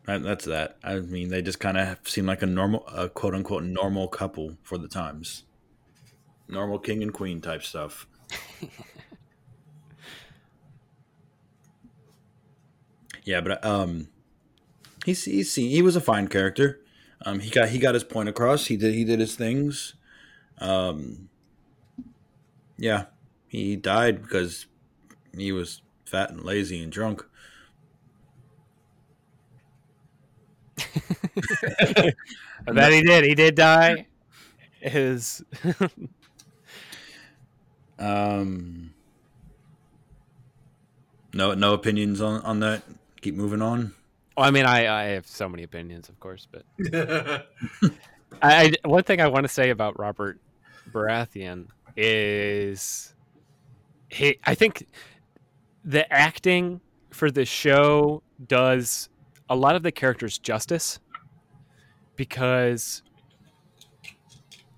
That, that's that. I mean, they just kind of seem like a normal, a quote unquote normal couple for the times. Normal king and queen type stuff. yeah, but um, he's he's seen, he was a fine character. Um, he got he got his point across. He did he did his things. Um, yeah, he died because he was fat and lazy and drunk. That he did. He did die. His um no no opinions on on that. Keep moving on. Well, I mean, I I have so many opinions, of course, but I, I one thing I want to say about Robert Baratheon is he. I think the acting for the show does a lot of the characters justice because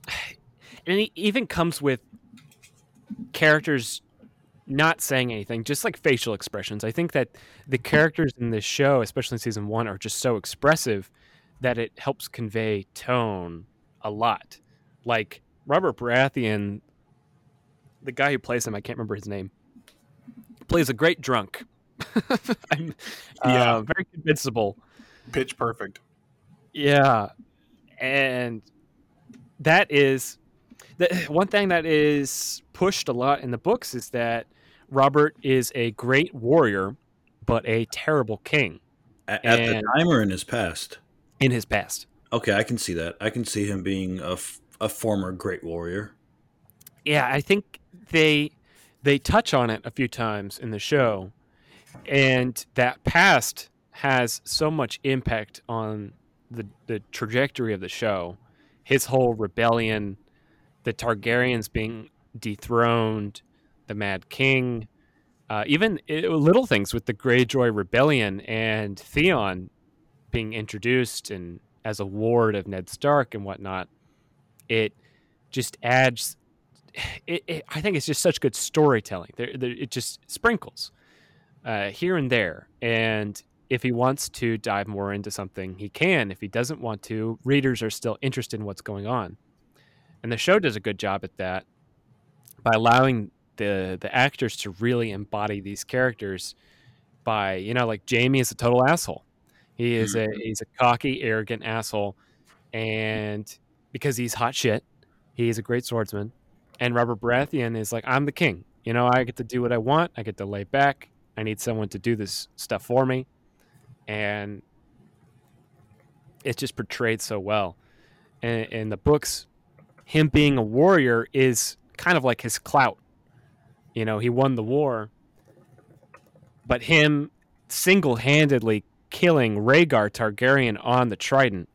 and it even comes with characters not saying anything, just like facial expressions. I think that the characters in this show, especially in season one, are just so expressive that it helps convey tone a lot. Like Robert Baratheon, the guy who plays him, I can't remember his name, plays a great drunk. I'm, yeah, uh, very convincible. Pitch perfect. Yeah, and that is the one thing that is pushed a lot in the books is that Robert is a great warrior, but a terrible king. At, at the time or in his past? In his past. Okay, I can see that. I can see him being a, f- a former great warrior. Yeah, I think they they touch on it a few times in the show, and that past has so much impact on the the trajectory of the show. His whole rebellion, the Targaryens being dethroned, the Mad King, uh, even it, little things with the Greyjoy rebellion and Theon being introduced and as a ward of Ned Stark and whatnot. It just adds. It, it, I think it's just such good storytelling. There, it just sprinkles uh, here and there, and if he wants to dive more into something, he can. If he doesn't want to, readers are still interested in what's going on. And the show does a good job at that by allowing the the actors to really embody these characters by, you know, like Jaime is a total asshole. He is a mm-hmm. he's a cocky, arrogant asshole and because he's hot shit, he's a great swordsman. And Robert Baratheon is like, I'm the king. You know, I get to do what I want. I get to lay back. I need someone to do this stuff for me and it's just portrayed so well. And in the books, him being a warrior is kind of like his clout. You know, he won the war, but him single-handedly killing Rhaegar Targaryen on the Trident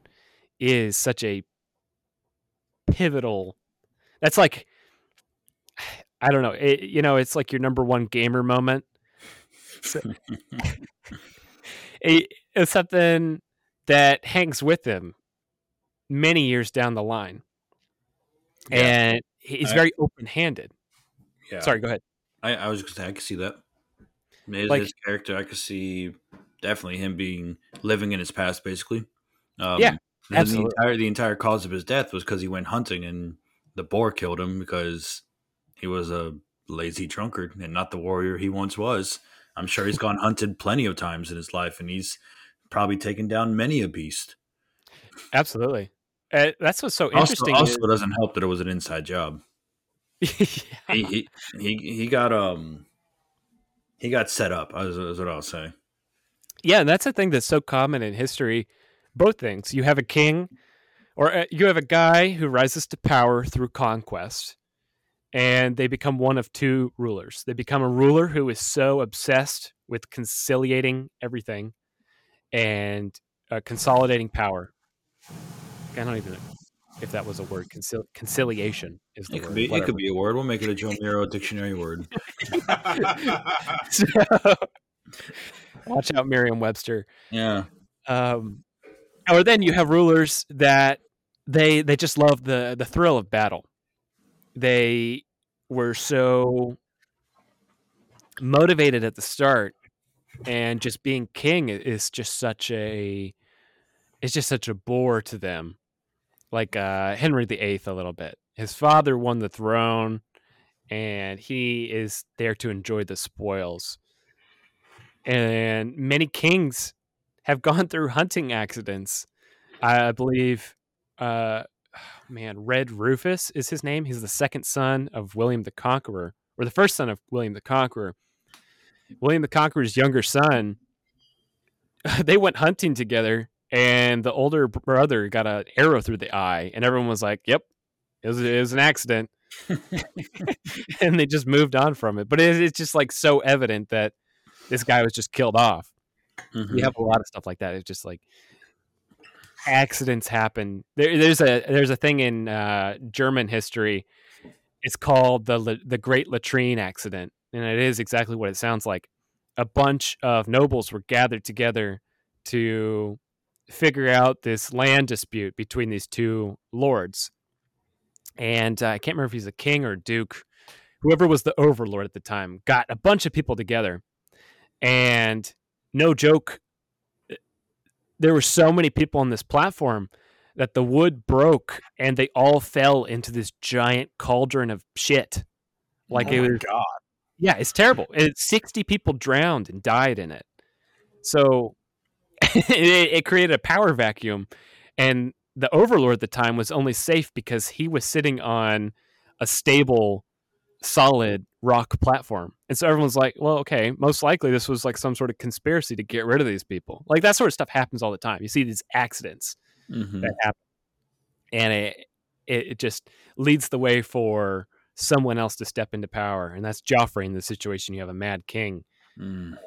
is such a pivotal. That's like, I don't know. It, you know, it's like your number one gamer moment. So, it's something that hangs with him many years down the line. Yeah. And he's I, very open handed. Yeah. Sorry, go ahead. I, I was just I could see that. His, like, his character, I could see definitely him being living in his past, basically. Um, yeah, absolutely. The entire the entire cause of his death was because he went hunting and the boar killed him because he was a lazy drunkard and not the warrior he once was. I'm sure he's gone hunted plenty of times in his life, and he's probably taken down many a beast. Absolutely. Uh, that's what's so interesting. Also, also doesn't help that it was an inside job. yeah. he, he, he he got um he got set up. Is, is what I'll say. Yeah, and that's a thing that's so common in history. Both things. You have a king, or uh, you have a guy who rises to power through conquest, and they become one of two rulers. They become a ruler who is so obsessed with conciliating everything and uh, consolidating power. I don't even know if that was a word. Concil- conciliation is the it word. Could be, it could be a word. We'll make it a Joe Miro dictionary word. so, watch out, Merriam-Webster. Yeah. Um, or then you have rulers that they they just love the the thrill of battle they were so motivated at the start and just being king is just such a it's just such a bore to them. Like uh, Henry VIII, a little bit. His father won the throne, and he is there to enjoy the spoils. And many kings have gone through hunting accidents. I believe, uh, man, Red Rufus is his name. He's the second son of William the Conqueror, or the first son of William the Conqueror. William the Conqueror's younger son, they went hunting together, and the older brother got an arrow through the eye, and everyone was like, "Yep, it was, it was an accident," and they just moved on from it. But it, it's just like so evident that this guy was just killed off. Mhm. We have a lot of stuff like that. It's just like accidents happen. There, there's a there's a thing in uh, German history. It's called the the Great Latrine Accident, and it is exactly what it sounds like. A bunch of nobles were gathered together to figure out this land dispute between these two lords, and uh, I can't remember if he's a king or a duke. Whoever was the overlord at the time got a bunch of people together, and no joke, there were so many people on this platform that the wood broke and they all fell into this giant cauldron of shit. Like oh it was, god. yeah, it's terrible. It, 60 people drowned and died in it. So it, it created a power vacuum. And the overlord at the time was only safe because he was sitting on a stable, solid rock platform. And so everyone's like, well, okay, most likely this was like some sort of conspiracy to get rid of these people. Like that sort of stuff happens all the time. You see these accidents Mhm. that happen. And it, it it just leads the way for someone else to step into power. And that's Joffrey in this situation. You have a mad king. Mm.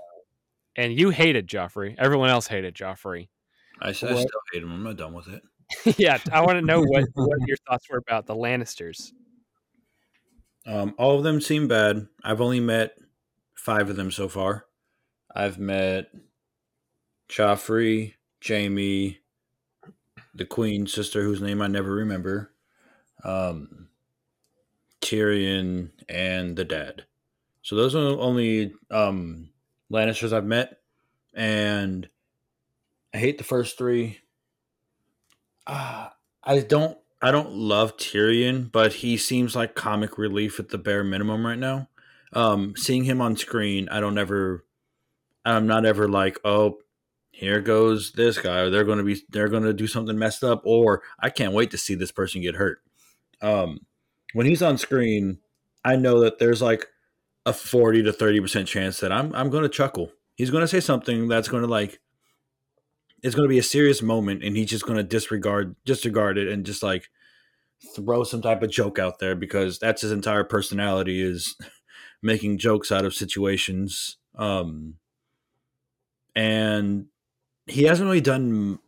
And you hated Joffrey. Everyone else hated Joffrey. I, What? still hate him. I'm not done with it. yeah, I want to know what, what your thoughts were about the Lannisters. Um, all of them seem bad. I've only met five of them so far. I've met Joffrey, Jaime, the Queen sister, whose name I never remember, um, Tyrion, and the dad. So those are the only um, Lannisters I've met, and I hate the first three. Uh, I don't I don't love Tyrion, but he seems like comic relief at the bare minimum right now. Um, seeing him on screen, I don't ever, I'm not ever like, oh, here goes this guy, or they're going to be, they're going to do something messed up, or I can't wait to see this person get hurt. Um, when he's on screen, I know that there's like a forty to thirty percent chance that I'm, I'm going to chuckle. He's going to say something that's going to like it's going to be a serious moment and he's just going to disregard disregard it and just like throw some type of joke out there because that's his entire personality is making jokes out of situations um and he hasn't really done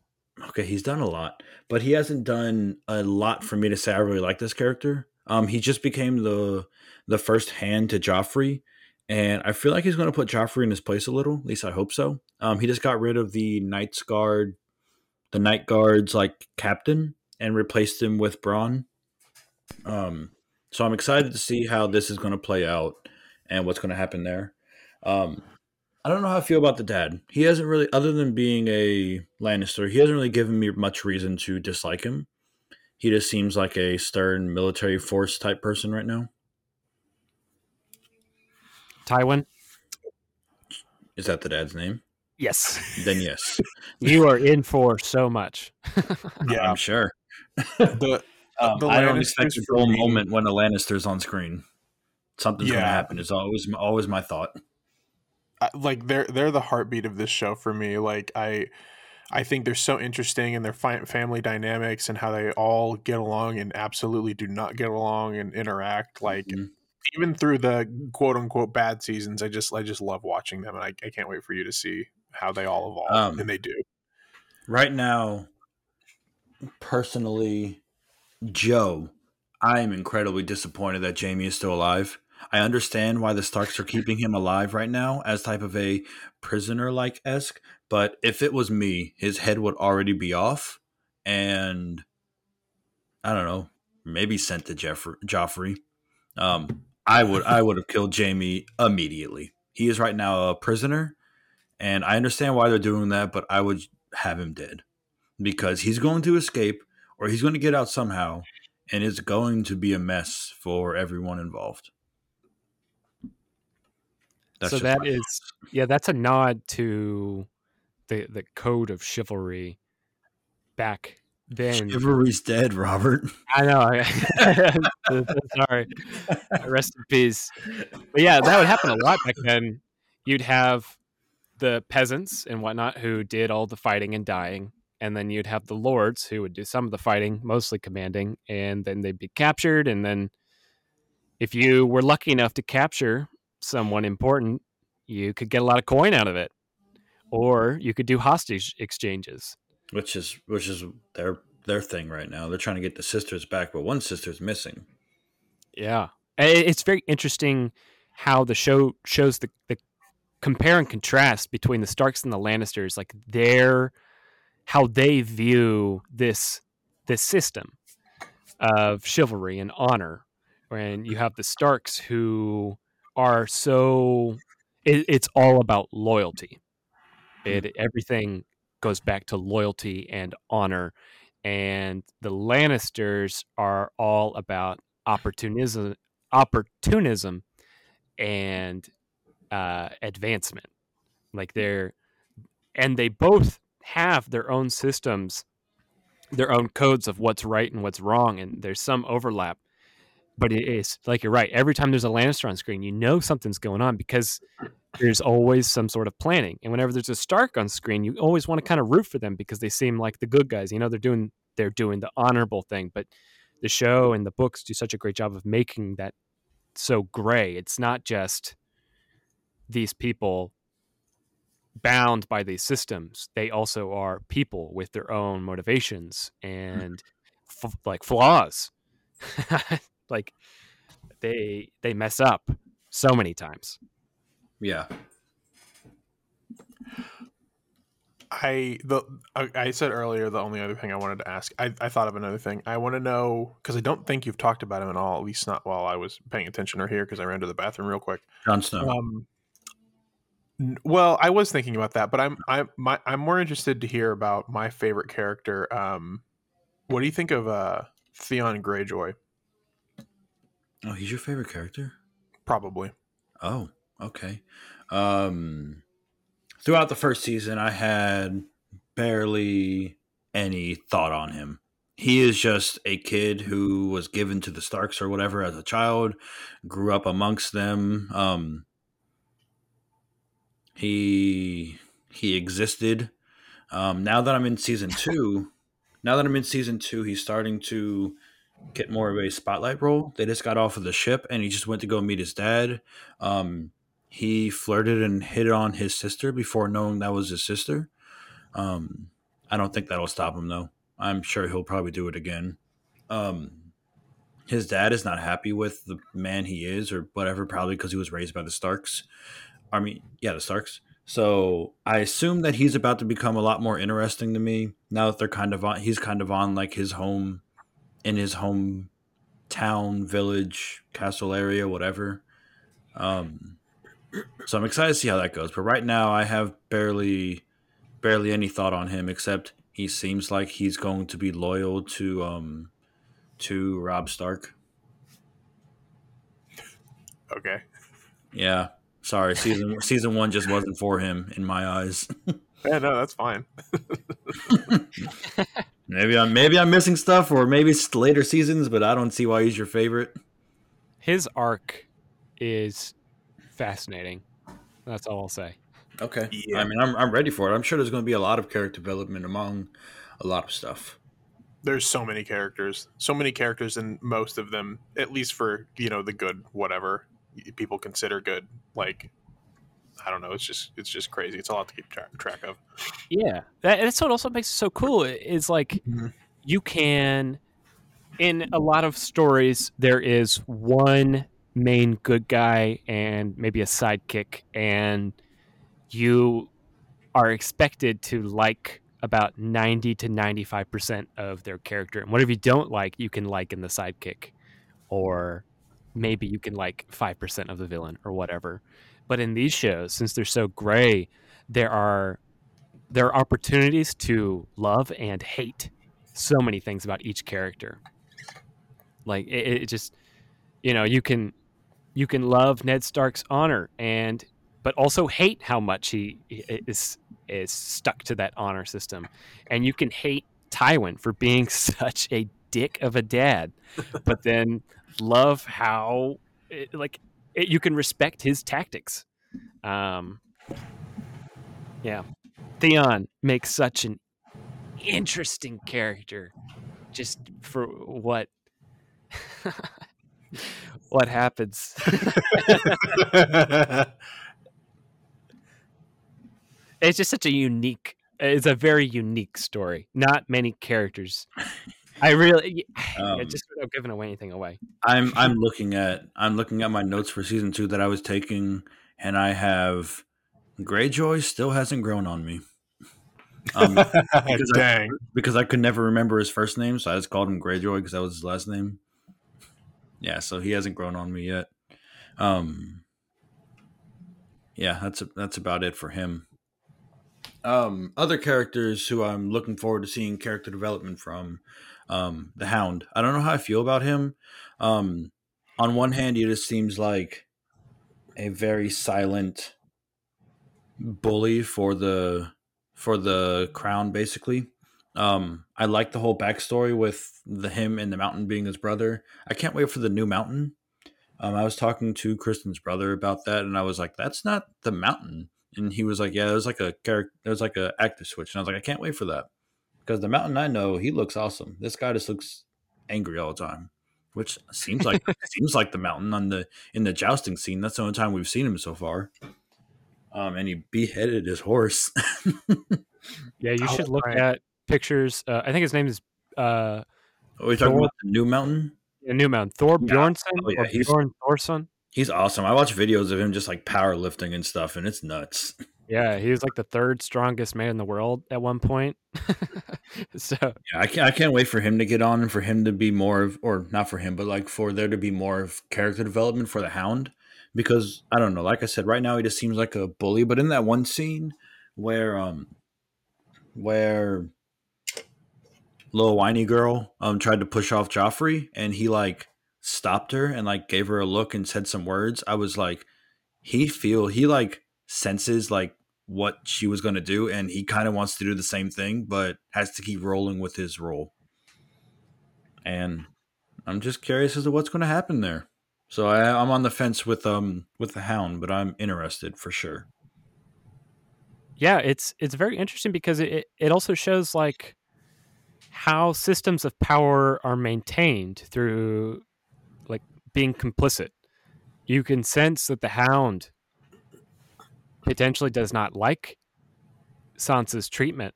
okay he's done a lot but he hasn't done a lot for me to say i really like this character um he just became the the first hand to joffrey and I feel like he's going to put Joffrey in his place a little. At least I hope so. Um, he just got rid of the Knights Guard, the Night Guard's like captain, and replaced him with Bronn. Um, so I'm excited to see how this is going to play out and what's going to happen there. Um, I don't know how I feel about the dad. He hasn't really, other than being a Lannister, he hasn't really given me much reason to dislike him. He just seems like a stern military force type person right now. Tywin? Is that the dad's name? Yes. Then yes. You are in for so much. Yeah. I'm sure. The Um, The I don't expect a for dull moment when a Lannister's on screen. Something's going to happen. Is always always my thought. I- like they're they're the heartbeat of this show for me. Like I I think they're so interesting in their fi- family dynamics and how they all get along and absolutely do not get along and interact. Like Mhm. even through the quote unquote bad seasons, I just I just love watching them, and I, I can't wait for you to see how they all evolve, Um, and they do. Right now, personally, Joe, I am incredibly disappointed that Jaime is still alive. I understand why the Starks are keeping him alive right now as type of a prisoner like esque, but if it was me, his head would already be off, and I don't know, maybe sent to Jeffrey, Joffrey. Um, I would I would have killed Jaime immediately. He is right now a prisoner, and I understand why they're doing that, but I would have him dead. because he's going to escape or he's going to get out somehow, and it's going to be a mess for everyone involved. so just that is thoughts. yeah, that's a nod to the the code of chivalry back then. chivalry's dead, Robert. I know. Sorry. Rest in peace. But yeah, that would happen a lot back then. You'd have the peasants and whatnot who did all the fighting and dying, and then you'd have the lords who would do some of the fighting, mostly commanding, and then they'd be captured. And then, if you were lucky enough to capture someone important, you could get a lot of coin out of it, or you could do hostage exchanges. which is which is their their thing right now. They're trying to get the sisters back, but one sister's missing. Yeah, it's very interesting how the show shows the, the compare and contrast between the Starks and the Lannisters, like their how they view this this system of chivalry and honor. When you have the Starks who are so, it, it's all about loyalty. It mm-hmm. everything goes back to loyalty and honor, and the Lannisters are all about opportunism opportunism and uh, advancement. Like they're and they both have their own systems their own codes of what's right and what's wrong and there's some overlap. But it is like you're right every time there's a lannister on screen you know something's going on because there's always some sort of planning. And whenever there's a stark on screen you always want to kind of root for them because they seem like the good guys. You know they're doing they're doing the honorable thing but the show and the books do such a great job of making that so gray. It's not just these people bound by these systems. They also are people with their own motivations and f- like flaws. like they they mess up so many times. Yeah, I the I, I said earlier the only other thing I wanted to ask. I, I thought of another thing. I want to know because I don't think you've talked about him at all. At least not while I was paying attention or here because I ran to the bathroom real quick. Jon Snow. Um, n- well, I was thinking about that, but I'm I'm my, I'm more interested to hear about my favorite character. Um, what do you think of uh Theon Greyjoy? oh, he's your favorite character? Probably. Oh, okay. Um, throughout the first season, I had barely any thought on him. He is just a kid who was given to the Starks or whatever as a child, grew up amongst them. Um, he he existed. Um, now that I'm in season two, now that I'm in season two, he's starting to get more of a spotlight role. They just got off of the ship, and he just went to go meet his dad. Um, he flirted and hit on his sister before knowing that was his sister. Um, I don't think that'll stop him though. I'm sure he'll probably do it again. Um, his dad is not happy with the man he is or whatever, probably because he was raised by the Starks. I mean, yeah, the Starks. So I assume that he's about to become a lot more interesting to me now that they're kind of on. He's kind of on like his home, in his home town, village, castle area, whatever. Um, so I'm excited to see how that goes. But right now, I have barely, barely any thought on him except he seems like he's going to be loyal to um, to Robb Stark. Okay. Yeah, sorry, season season one just wasn't for him in my eyes. Yeah, no, that's fine. maybe I'm maybe I'm missing stuff, or maybe it's later seasons, but I don't see why he's your favorite. His arc is fascinating. That's all I'll say. Okay, Yeah. I mean I'm I'm ready for it. I'm sure there's going to be a lot of character development among a lot of stuff. There's so many characters, so many characters, and most of them, at least for you know the good, whatever people consider good. Like, I don't know. It's just it's just crazy. It's a lot to keep track, track of. Yeah, that, that's what also makes it so cool. Is like Mhm. you can, in a lot of stories, there is one main good guy and maybe a sidekick, and you are expected to like about ninety to ninety-five percent of their character, and whatever you don't like, you can like in the sidekick, or maybe you can like five percent of the villain or whatever. But in these shows, since they're so gray, there are there are opportunities to love and hate so many things about each character. Like it, it just, you know, you can you can love Ned Stark's honor and but also hate how much he is is stuck to that honor system, and you can hate Tywin for being such a dick of a dad, but then love how it, like it, you can respect his tactics. Um, yeah, Theon makes such an interesting character, just for what what happens. it's just such a unique. It's a very unique story. Not many characters. I really, um, just without giving away anything away. I'm I'm looking at I'm looking at my notes for season two that I was taking, and I have Greyjoy still hasn't grown on me. Um, because Dang. I, because I could never remember his first name, so I just called him Greyjoy because that was his last name. Yeah, so he hasn't grown on me yet. Um, yeah, that's a, that's about it for him. Um, other characters who I'm looking forward to seeing character development from, um, the Hound. I don't know how I feel about him. Um, on one hand, he just seems like a very silent bully for the for the crown, basically. Um, I like the whole backstory with the him and the mountain being his brother. I can't wait for the new mountain. Um, I was talking to Kristen's brother about that, and I was like, "That's not the mountain." And he was like, "Yeah, it was like a character, It was like a active switch." And I was like, "I can't wait for that because the mountain I know, he looks awesome. This guy just looks angry all the time, which seems like seems like the mountain on the in the jousting scene. That's the only time we've seen him so far um, and he beheaded his horse. yeah, you oh, should look right. at pictures. Uh, I think his name is. Uh, Are we talking Thor, about the new mountain? Yeah, new mountain. Thor yeah. Bjornsson oh, yeah, he's, Bjorn Thorson. He's awesome. I watch videos of him just like powerlifting and stuff, and it's nuts. Yeah, he was like the third strongest man in the world at one point. so yeah, I can't, I can't wait for him to get on and for him to be more of, or not for him, but like for there to be more of character development for the Hound because I don't know. Like I said, right now he just seems like a bully. But in that one scene where um where little whiny girl um tried to push off Joffrey and he like stopped her and like gave her a look and said some words, I was like, he feel he like senses like what she was going to do and he kind of wants to do the same thing but has to keep rolling with his role and i'm just curious as to what's going to happen there so I, I'm on the fence with um with the Hound, but I'm interested for sure. Yeah, it's it's very interesting because it it also shows like how systems of power are maintained through like being complicit. You can sense that the Hound potentially does not like Sansa's treatment,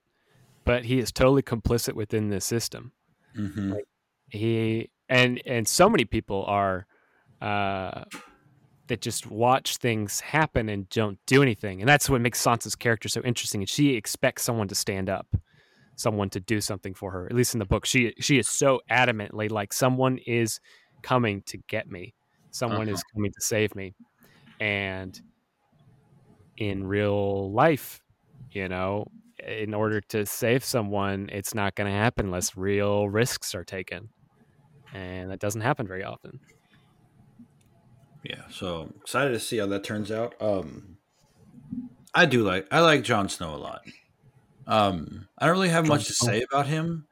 but he is totally complicit within this system. Mm-hmm. Like he and and so many people are uh, that just watch things happen and don't do anything. And that's what makes Sansa's character so interesting. And she expects someone to stand up, someone to do something for her. At least in the book, she she is so adamantly like someone is coming to get me, someone uh-huh. is coming to save me. And in real life, you know, in order to save someone, it's not going to happen unless real risks are taken. And that doesn't happen very often. Yeah, so excited to see how that turns out. Um, I do like I like Jon Snow a lot. Um, I don't really have Jon much to say about him,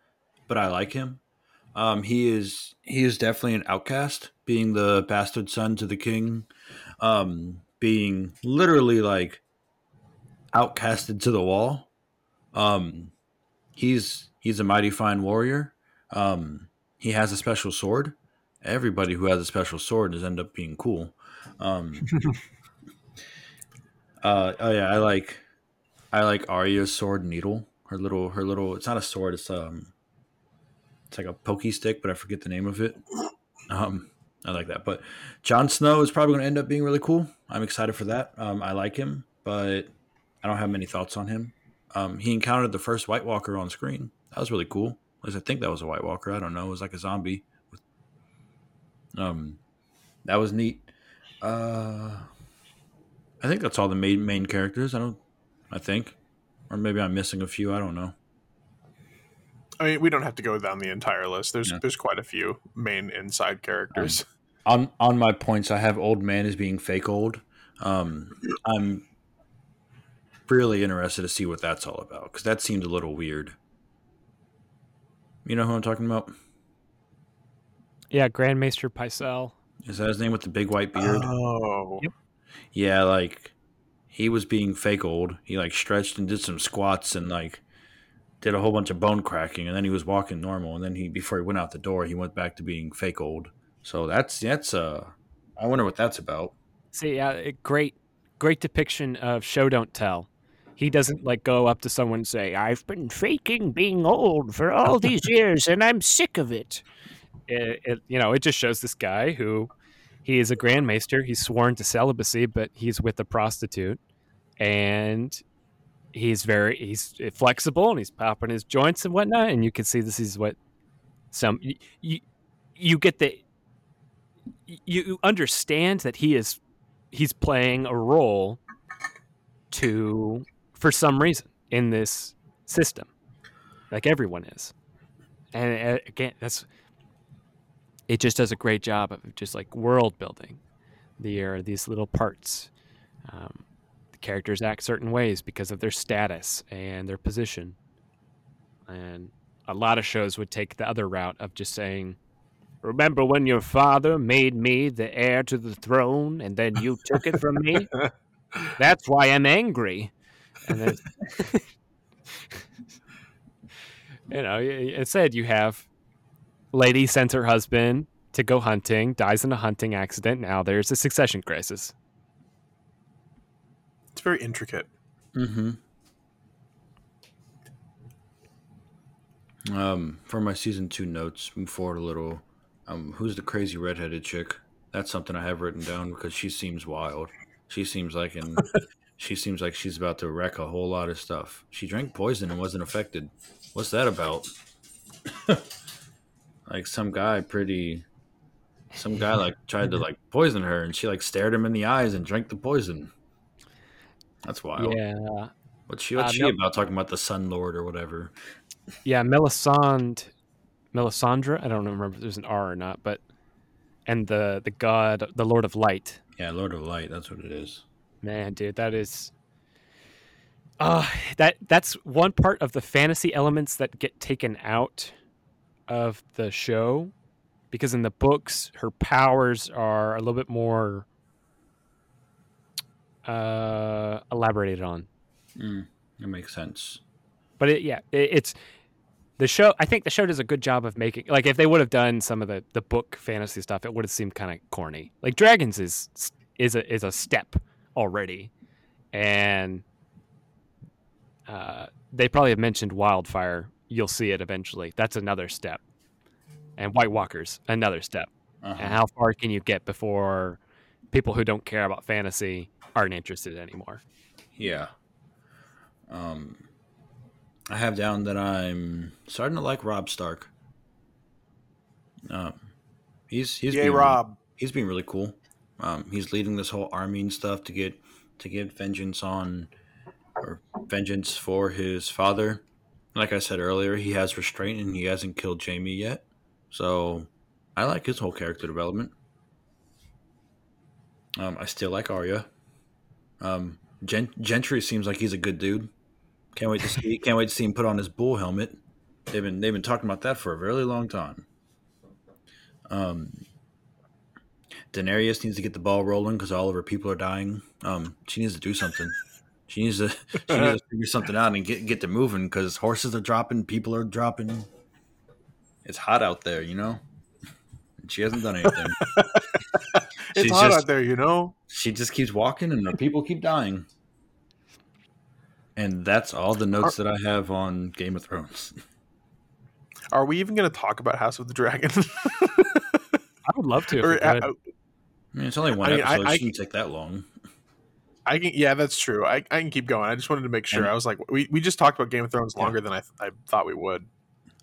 but I like him. Um, he is he is definitely an outcast, being the bastard son to the king, um, being literally like outcasted to the wall. Um, he's he's a mighty fine warrior. Um, he has a special sword everybody who has a special sword does end up being cool. Um, uh, oh yeah, I like I like Arya's sword needle. Her little her little it's not a sword, it's um it's like a pokey stick, but I forget the name of it. Um, I like that. But Jon Snow is probably going to end up being really cool. I'm excited for that. Um, I like him, but I don't have many thoughts on him. Um, he encountered the first White Walker on screen. That was really cool. At least I think that was a White Walker. I don't know. It was like a zombie. Um, that was neat. Uh, I think that's all the main main characters. I don't. I think. or maybe I'm missing a few. I don't know. I mean, we don't have to go down the entire list. There's Yeah. there's quite a few main inside characters. On on my points, I have old man as being fake old. Um, I'm really interested to see what that's all about because that seemed a little weird. You know who I'm talking about? Yeah, Grand Maester Pycelle. Is that his name with the big white beard? Oh, Yep. Yeah, like he was being fake old. He like stretched and did some squats and like did a whole bunch of bone cracking, and then he was walking normal. And then he, before he went out the door, he went back to being fake old. So that's that's uh, I wonder what that's about. See, yeah, it- great, great depiction of show don't tell. He doesn't like go up to someone and say, "I've been faking being old for all these years, and I'm sick of it." It, it. You know, it just shows this guy who he is a grand maester. He's sworn to celibacy, but he's with a prostitute, and he's very he's flexible and he's popping his joints and whatnot. And you can see this is what some you you, get the you understand that he is he's playing a role to for some reason in this system like everyone is and uh, again that's it just does a great job of just like world building the are these little parts um, characters act certain ways because of their status and their position and a lot of shows would take the other route of just saying Remember when your father made me the heir to the throne and then you took it from me? That's why I'm angry. And you know, instead you have lady sends her husband to go hunting, dies in a hunting accident. Now there's a succession crisis. It's very intricate. Mm-hmm. Um, for my season two notes, move forward a little. Um, who's the crazy redheaded chick? That's something I have written down because she seems wild. She seems like an, she seems like she's about to wreck a whole lot of stuff. She drank poison and wasn't affected. What's that about? like some guy pretty, some guy like tried to like poison her and she like stared him in the eyes and drank the poison. That's wild. Yeah. What's she? What's Uh, she Mel- about? Talking about the Sun Lord or whatever. Yeah, Melisande, Melisandre. I don't remember if there's an R or not, but and the the god, the Lord of Light. Yeah, Lord of Light. That's what it is. Man, dude, that is. Uh, that that's one part of the fantasy elements that get taken out of the show, because in the books her powers are a little bit more uh, elaborated on. Mm, that makes sense. but it, yeah, it, it's the show. I think the show does a good job of making like if they would have done some of the the book fantasy stuff, it would have seemed kind of corny. Like dragons is is a is a step already, and uh, they probably have mentioned wildfire. You'll see it eventually. That's another step, and White Walkers another step. Uh-huh. And how far can you get before people who don't care about fantasy aren't interested anymore? Yeah. Um, I have down that I'm starting to like Robb Stark. Um, he's he's Yay, being Robb. he's being really cool. Um, he's leading this whole army and stuff to get to get vengeance on or vengeance for his father. Like I said earlier, he has restraint and he hasn't killed Jaime yet. So I like his whole character development. Um, I still like Arya. Um, Gen- Gendry seems like he's a good dude. Can't wait to see. Can't wait to see him put on his bull helmet. They've been they've been talking about that for a really long time. Um, Daenerys needs to get the ball rolling because all of her people are dying. Um, she needs to do something. She needs to she needs to figure something out and get get to moving because horses are dropping, people are dropping. It's hot out there, you know. She hasn't done anything. It's She's hot just- out there, you know. she just keeps walking and her people keep dying. And that's all the notes that I have on Game of Thrones. Are we even going to talk about House of the Dragon? I would love to. Or, could. uh, I mean, it's only one I mean, episode. I it shouldn't take that long. I can, yeah, that's true. I, I can keep going. I just wanted to make sure. And- I was like, we, we just talked about Game of Thrones Yeah. longer than I, th- I thought we would.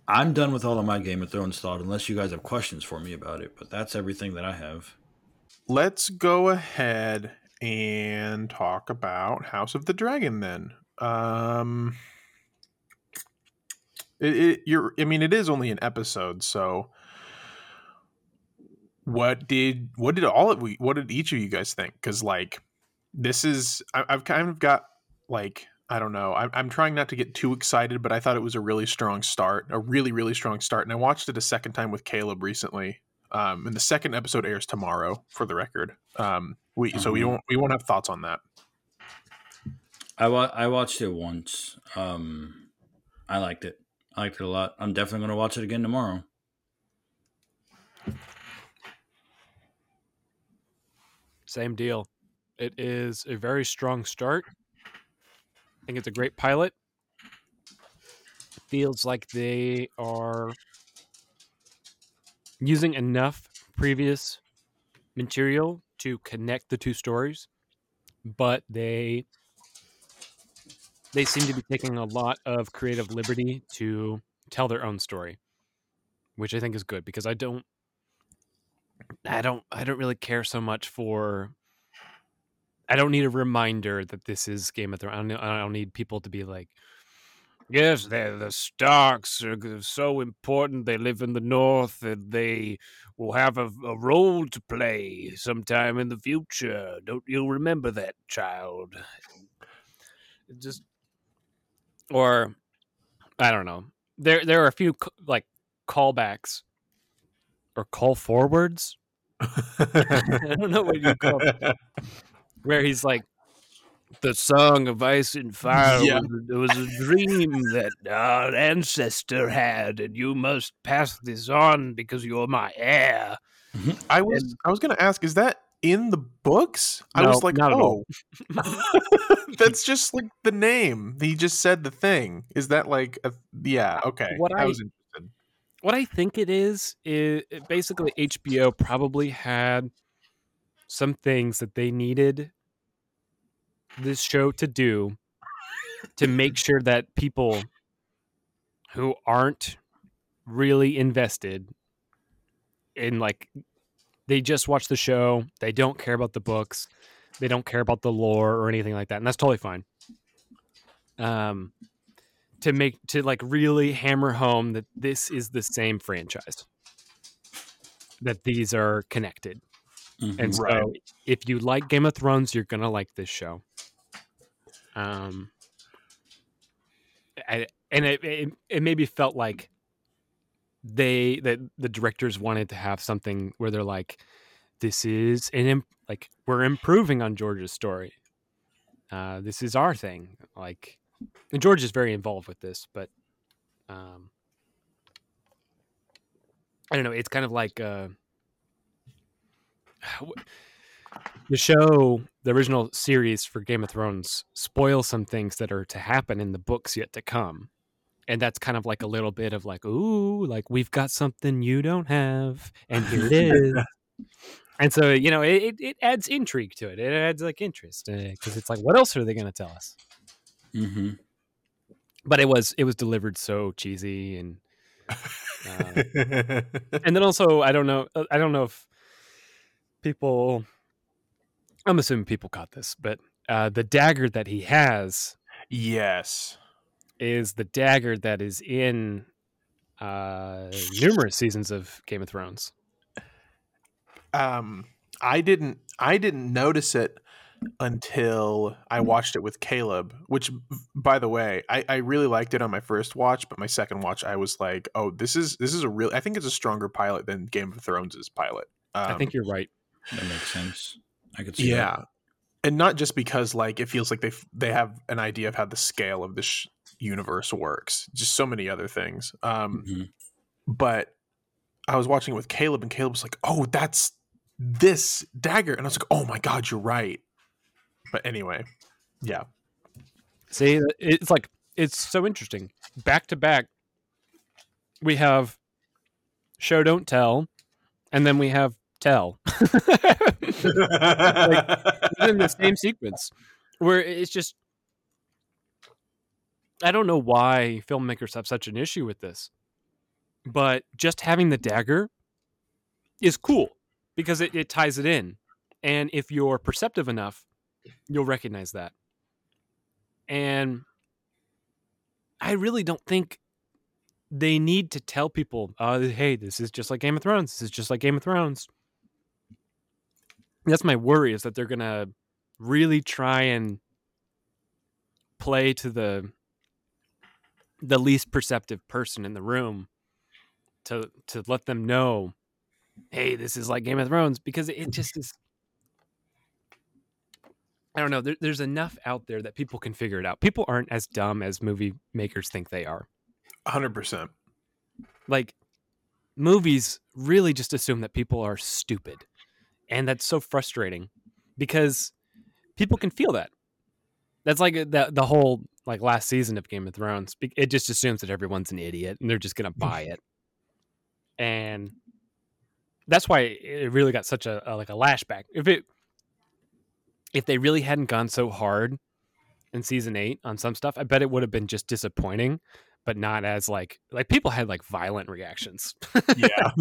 I'm done with all of my Game of Thrones thought, unless you guys have questions for me about it. But that's everything that I have. Let's go ahead and talk about House of the Dragon then. Um, it, it you're. I mean, it is only an episode, so what did what did all of we what did each of you guys think? Because like this is I, I've kind of got like I don't know. I'm, I'm trying not to get too excited, but I thought it was a really strong start, a really, really strong start. And I watched it a second time with Caleb recently. Um, and the second episode airs tomorrow, for the record. Um, we so we Mhm. won't we won't have thoughts on that. I wa- I watched it once. Um, I liked it. I liked it a lot. I'm definitely going to watch it again tomorrow. Same deal. It is a very strong start. I think it's a great pilot. It feels like they are using enough previous material to connect the two stories, but they they seem to be taking a lot of creative liberty to tell their own story, which I think is good because I don't I don't I don't really care so much for I don't need a reminder that this is Game of Thrones. I don't, I don't need people to be like, yes, the Starks are so important. They live in the North and they will have a, a role to play sometime in the future. Don't you remember that, child? It just, or I don't know. There, there are a few like callbacks or call forwards. I don't know what you call it where he's like the song of ice and fire Yeah. was, it was a dream that our ancestor had and you must pass this on because you're my heir mm-hmm. I was I was gonna ask, is that in the books? I was like, oh, that's just like the name. He just said the thing. Is that like a yeah? Uh, okay, What I I- was interested. what i think it is is basically hbo probably had some things that they needed this show to do to make sure that people who aren't really invested in like they just watch the show they don't care about the books they don't care about the lore or anything like that and that's totally fine um to make to like really hammer home that this is the same franchise that these are connected Mhm. and so Right. if you like game of thrones you're gonna like this show um I, and it, it it maybe felt like they that the directors wanted to have something where they're like this is an im- like we're improving on george's story. Uh this is our thing. Like and george is very involved with this but um i don't know it's kind of like uh the show the original series for game of thrones spoils some things that are to happen in the books yet to come. And that's kind of like a little bit of like ooh like we've got something you don't have and here it is. And so you know it, it, adds intrigue to it. It adds like interest because it's like what else are they going to tell us? Mhm. but it was it was delivered so cheesy and uh, and then also i don't know uh, i don't know if people i'm assuming people caught this but uh the dagger that he has yes. is the dagger that is in uh numerous seasons of game of thrones um i didn't i didn't notice it until i watched it with caleb which by the way I, I really liked it on my first watch but my second watch i was like oh this is this is a real i think it's a stronger pilot than game of thrones' pilot um, i think you're right That makes sense. I could see. yeah and not just because like it feels like they they have an idea of how the scale of this sh- universe works just so many other things um That. Mhm. but I was watching it with Caleb, and Caleb was like, "Oh, that's this dagger," and I was like, "Oh my god, you're right." But anyway, yeah, see it's like it's so interesting back to back we have show don't tell and then we have tell in the same sequence where it's just I don't know why filmmakers have such an issue with this, but just having the dagger is cool because it, it ties it in. And if you're perceptive enough, you'll recognize that. And I really don't think they need to tell people, uh, hey, this is just like Game of Thrones. This is just like Game of Thrones. That's my worry is that they're gonna really try and play to the the least perceptive person in the room to to let them know, hey, this is like Game of Thrones because it just is. I don't know. There, there's enough out there that people can figure it out. People aren't as dumb as movie makers think they are. Hundred percent. Like movies really just assume that people are stupid, and that's so frustrating because people can feel that. That's like uh, the the whole like last season of Game of Thrones. It just assumes that everyone's an idiot and they're just gonna mm. buy it, and that's why it really got such a, a like a lashback. If it if they really hadn't gone so hard in season eight on some stuff, I bet it would have been just disappointing, but not as like like people had like violent reactions. Yeah.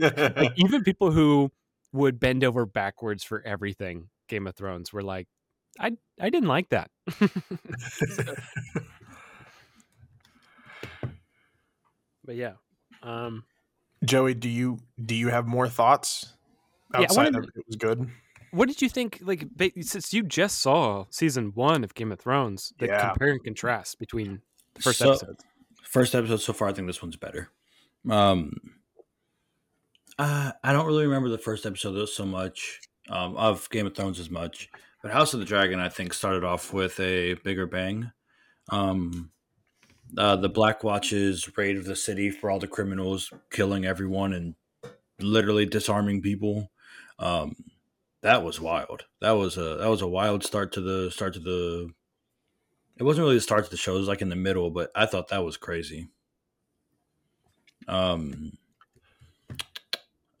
like even people who would bend over backwards for everything Game of Thrones were like, I I didn't like that. but yeah. Um Joey, do you do you have more thoughts outside wanted- of it was good? what did you think like since you just saw season 1 of Game of Thrones, the Yeah. compare and contrast between the first So- episode? First episode so far, I think this one's better. Um, uh, I don't really remember the first episode so much um, of Game of Thrones as much, but House of the Dragon, I think, started off with a bigger bang. Um, uh, the Black Watch's raid of the city for all the criminals, killing everyone and literally disarming people. Um, that was wild. That was a that was a wild start to the start to the it wasn't really the start to the show. It was like in the middle, but I thought that was crazy. Um,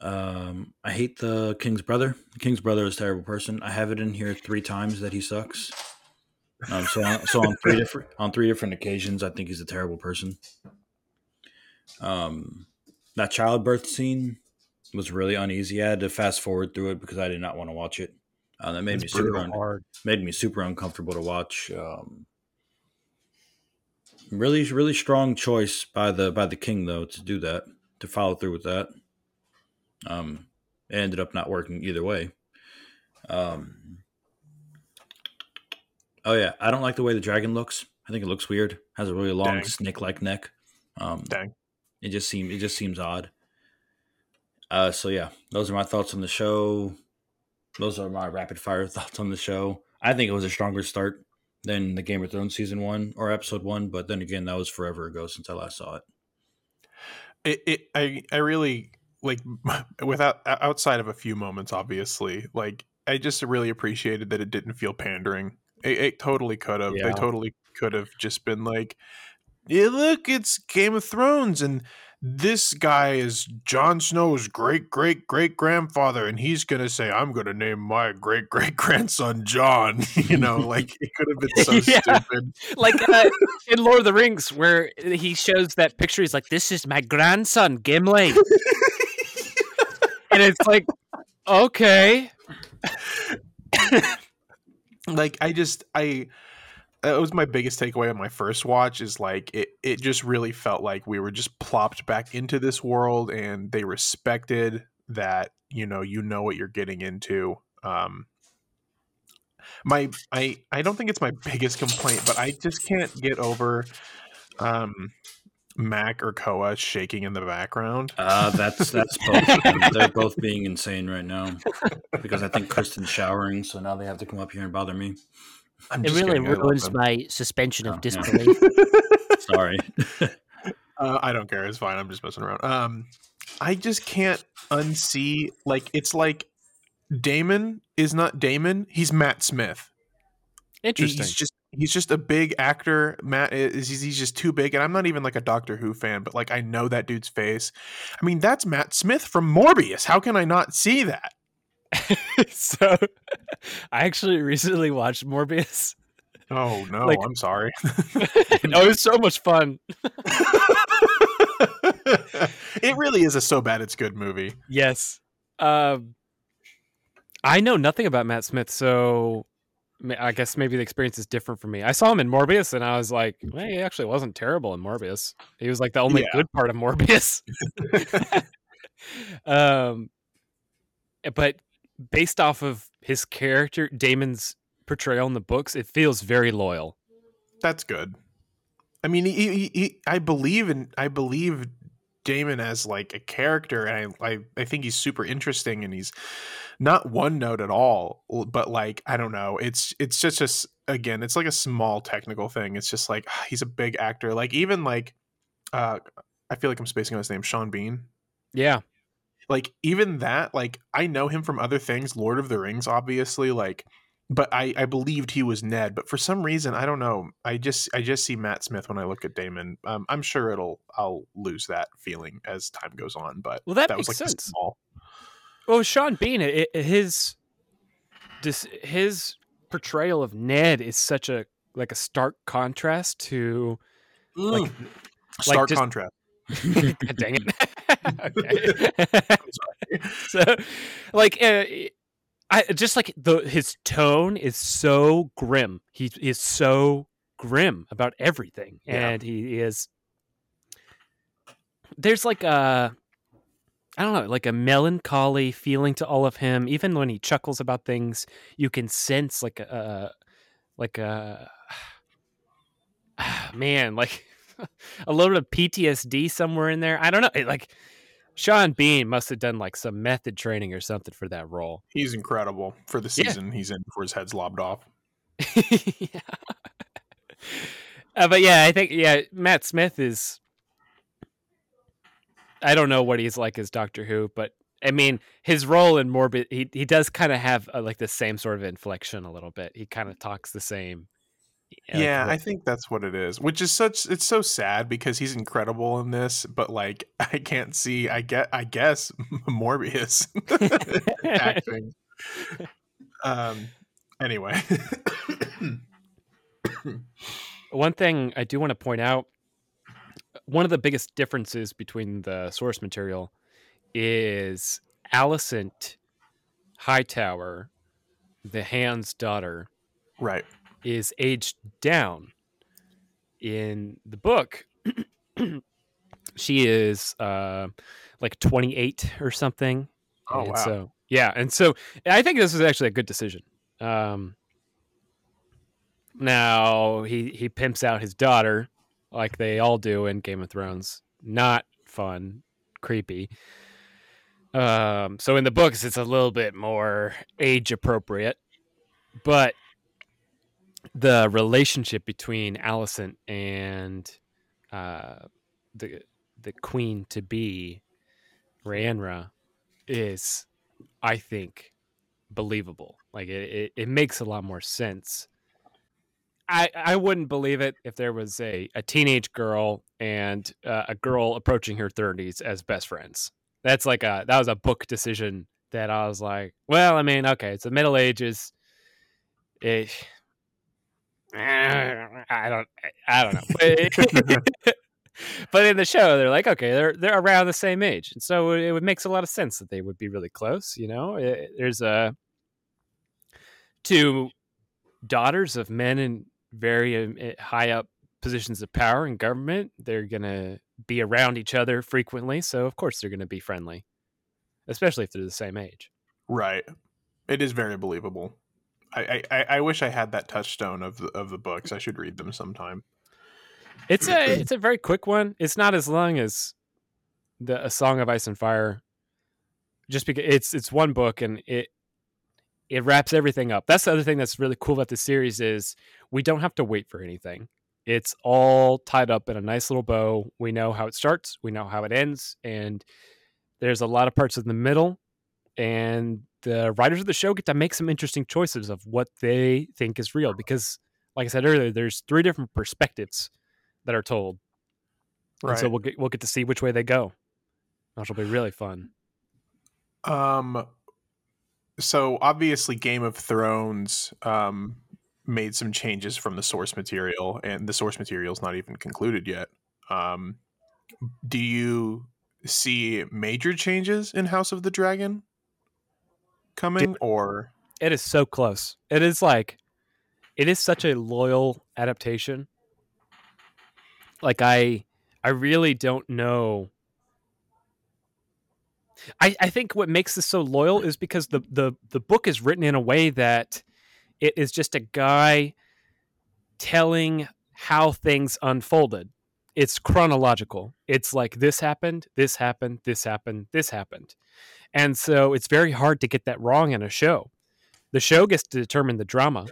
um, I hate the King's brother. The King's brother is a terrible person. I have it in here three times that he sucks. Um, so on, so on three different on three different occasions, I think he's a terrible person. Um, that childbirth scene was really uneasy. I had to fast forward through it because I did not want to watch it. Uh, that made It's me super un- hard. made me super uncomfortable to watch. Um, really, really strong choice by the by the king though to do that to follow through with that. Um, it ended up not working either way. Um, oh yeah, I don't like the way the dragon looks. I think it looks weird. Has a really long Dang. snake-like neck. Um, Dang. it just seems it just seems odd. Uh, so yeah, those are my thoughts on the show. Those are my rapid fire thoughts on the show. I think it was a stronger start than the Game of Thrones season one or episode one, but then again, that was forever ago since I last saw it. it, it I I really like without outside of a few moments obviously like I just really appreciated that it didn't feel pandering it, it totally could have Yeah. they totally could have just been like yeah look it's Game of Thrones and this guy is Jon Snow's great great great grandfather and he's gonna say I'm gonna name my great great grandson John you know like it could have been so Yeah. stupid like uh, in Lord of the Rings, where he shows that picture. He's like, "This is my grandson, Gimli," and it's like, okay, like i just i that was my biggest takeaway on my first watch is like it it just really felt like we were just plopped back into this world and they respected that you know you know what you're getting into. Um my i i don't think it's my biggest complaint but i just can't get over um mac or koa shaking in the background Uh, that's that's both. they're both being insane right now because I think Kristen's showering, so now they have to come up here and bother me. I'm It really kidding, ruins my suspension Oh, of yeah. disbelief. Sorry. Uh, I don't care. It's fine. I'm just messing around. Um, I just can't unsee. Like it's like Daemon is not Daemon. He's Matt Smith. interesting. He's just he's just a big actor. Matt is he's, just too big. And I'm not even like a Doctor Who fan, but like I know that dude's face. I mean, that's Matt Smith from Morbius. How can I not see that? so, I actually recently watched Morbius. Oh no, Like- I'm sorry. oh, it was so much fun. it really is a so bad it's good movie. Yes. Um, I know nothing about Matt Smith, so I guess maybe the experience is different for me. I saw him in Morbius, and I was like, well, he actually wasn't terrible in Morbius. He was like the only Yeah. good part of Morbius. um, but based off of his character, Daemon's portrayal in the books, it feels very loyal. That's good. I mean, he, he, he, I believe in I believe Daemon as like a character, and I, I I think he's super interesting, and he's not one note at all. But like I don't know, it's it's just just again, it's like a small technical thing. It's just like he's a big actor. Like even like, uh, I feel like I'm spacing on his name, Sean Bean. Yeah, Like even that, like I know him from other things, Lord of the Rings, obviously. Like but I, I believed he was Ned, but for some reason I don't know. I just I just see Matt Smith when I look at Daemon. Um, I'm sure it'll I'll lose that feeling as time goes on. But Well, that was makes like sense. small. Well, Sean Bean, it, it- his dis, his portrayal of Ned is such a like a stark contrast to like stark just- contrast. God dang it. so, like, uh, I just like the his tone is so grim. He is so grim about everything, Yeah. and he is. There's like a, I don't know, like a melancholy feeling to all of him. Even when he chuckles about things, you can sense like a, like a, man, like a little bit of PTSD somewhere in there. I don't know. It, like Sean Bean must have done like some method training or something for that role. He's incredible for the Yeah. season he's in before his head's lobbed off. yeah. Uh, but yeah, I think yeah, Matt Smith is. I don't know what he's like as Doctor Who, but I mean his role in Morbius, he he does kind of have uh, like the same sort of inflection a little bit. He kind of talks the same. Like, yeah, ro- I think that's what it is. Which is such it's so sad because he's incredible in this, but like I can't see I get I guess Morbius acting. Um anyway. One thing I do want to point out one of the biggest differences between the source material is Alicent Hightower, the Hand's daughter, right. Is aged down. In the book, she is uh, like 28 or something. Oh and wow. So, yeah. And so I think this is actually a good decision. Um, now he he pimps out his daughter like they all do in Game of Thrones. Not fun, creepy. Um, so in the books, it's a little bit more age appropriate, but the relationship between Alicent and uh, the the queen to be Rhaenyra is, I think, believable. Like it, it, it makes a lot more sense. I, I wouldn't believe it if there was a, a teenage girl and uh, a girl approaching her 30s as best friends. That's like a that was a book decision that I was like, well, I mean, okay, it's the Middle Ages. It, I don't I don't know. But, in the show, they're like, okay, they're they're around the same age, and so it, it makes a lot of sense that they would be really close. You know, It- there's a two daughters of men in very um, eh, high up positions of power in government. They're gonna be around each other frequently, so of course they're gonna be friendly, especially if they're the same age. Right. It is very believable. I, I, I- I wish I had that touchstone of the of the books. I should read them sometime. It's a it's a very quick one. It's not as long as the A Song of Ice and Fire. Just because it's it's one book and it it wraps everything up. That's the other thing that's really cool about the series is we don't have to wait for anything. It's all tied up in a nice little bow. We know how it starts, we know how it ends, and there's a lot of parts in the middle. And the writers of the show get to make some interesting choices of what they think is real because, like I said earlier, there's three different perspectives that are told. And so we'll get we'll get to see which way they go, which will be really fun. Um, so obviously, Game of Thrones um, made some changes from the source material, and the source material is not even concluded yet. Um, do you see major changes in House of the Dragon coming, or It is so close. It is like it is such a loyal adaptation. Like I I really don't know. I, I think what makes this so loyal is because the, the the book is written in a way that it is just a guy telling how things unfolded. It's chronological. It's like this happened, this happened, this happened, this happened. And so it's very hard to get that wrong in a show. The show gets to determine the drama,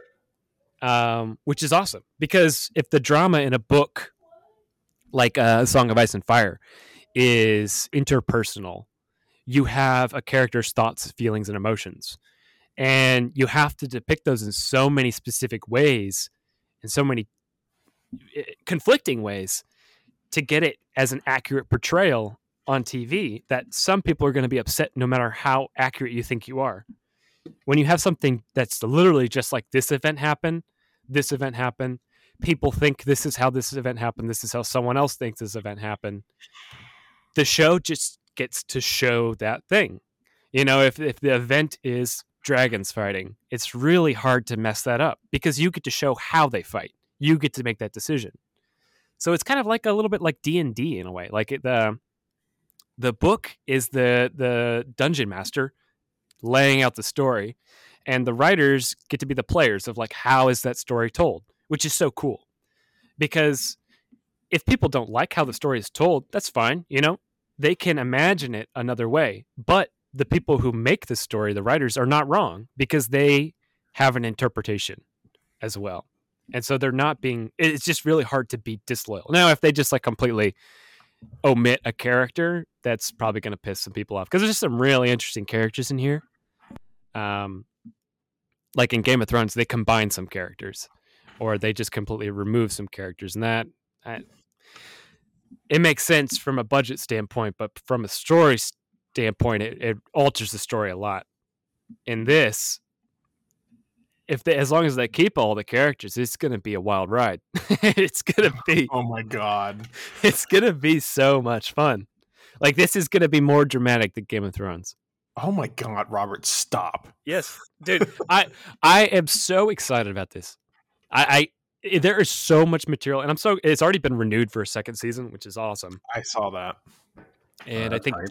um, which is awesome because if the drama in a book like uh, a Song of Ice and Fire is interpersonal, you have a character's thoughts, feelings, and emotions. And you have to depict those in so many specific ways, in so many eh, conflicting ways to get it as an accurate portrayal on TV that some people are going to be upset no matter how accurate you think you are. When you have something that's literally just like this event happened, this event happened, people think this is how this event happened, this is how someone else thinks this event happened. The show just gets to show that thing. You know, if if the event is dragons fighting, it's really hard to mess that up because you get to show how they fight. You get to make that decision. So it's kind of like a little bit like D and D in a way. Like the the book is the the dungeon master laying out the story, and the writers get to be the players of like how is that story told, which is so cool. Because if people don't like how the story is told, that's fine. You know, they can imagine it another way. But the people who make the story, the writers, are not wrong because they have an interpretation as well. And so they're not being, it's just really hard to be disloyal. Now, if they just like completely omit a character, that's probably going to piss some people off because there's just some really interesting characters in here. Um, like in Game of Thrones, they combine some characters or they just completely remove some characters. And that, I, it makes sense from a budget standpoint, but from a story standpoint, it, it alters the story a lot. In this, if they, as long as they keep all the characters, it's going to be a wild ride. it's going to be. Oh my god! It's going to be so much fun. Like this is going to be more dramatic than Game of Thrones. Oh my god, Robert, stop! Yes, dude. I I am so excited about this. I, I there is so much material, and I'm so it's already been renewed for a second season, which is awesome. I saw that, and uh, I think hype.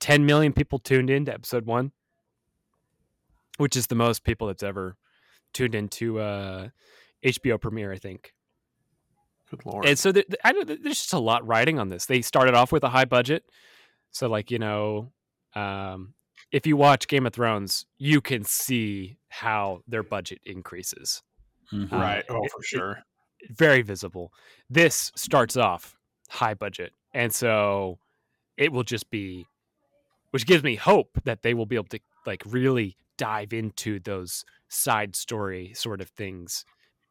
10 million people tuned in to episode one, which is the most people that's ever tuned into uh, HBO premiere, I think. Good lord! And so I know there's just a lot riding on this. They started off with a high budget, so like you know, um, if you watch Game of Thrones, you can see how their budget increases. Mm-hmm. Right. Uh, oh, for it, sure. It, very visible. This starts off high budget, and so it will just be, which gives me hope that they will be able to like really dive into those side story sort of things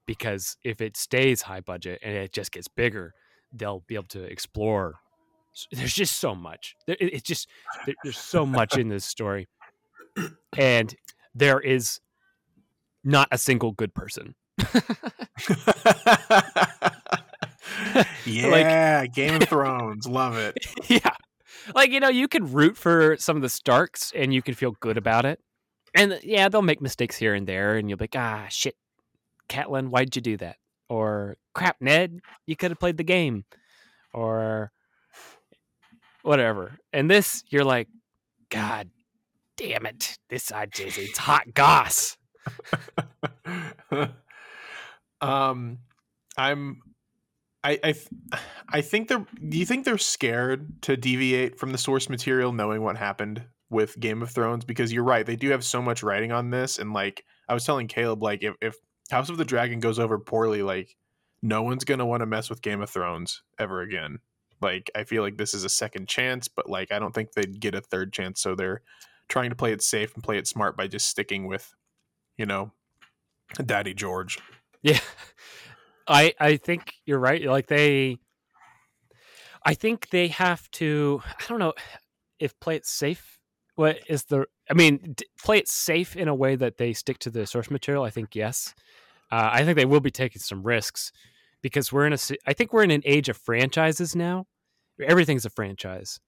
because if it stays high budget and it just gets bigger they'll be able to explore there's just so much. It's just there's so much in this story and there is not a single good person. Yeah like, game of thrones love it. Yeah. Like you know you can root for some of the starks and you can feel good about it and yeah, they'll make mistakes here and there, and you'll be like, ah, shit, Catelyn, why'd you do that? Or crap, Ned, you could have played the game, or whatever. And this, you're like, God damn it, this I just it's hot goss. um, I'm. I, I I think they're. Do you think they're scared to deviate from the source material, knowing what happened with Game of Thrones because you're right, they do have so much writing on this, and like I was telling Caleb, like if, if House of the Dragon goes over poorly, like no one's gonna want to mess with Game of Thrones ever again. Like I feel like this is a second chance, but like I don't think they'd get a third chance, so they're trying to play it safe and play it smart by just sticking with, you know, Daddy George. Yeah. I I think you're right. Like they I think they have to I don't know if play it safe what is the i mean play it safe in a way that they stick to the source material i think yes uh, i think they will be taking some risks because we're in a i think we're in an age of franchises now everything's a franchise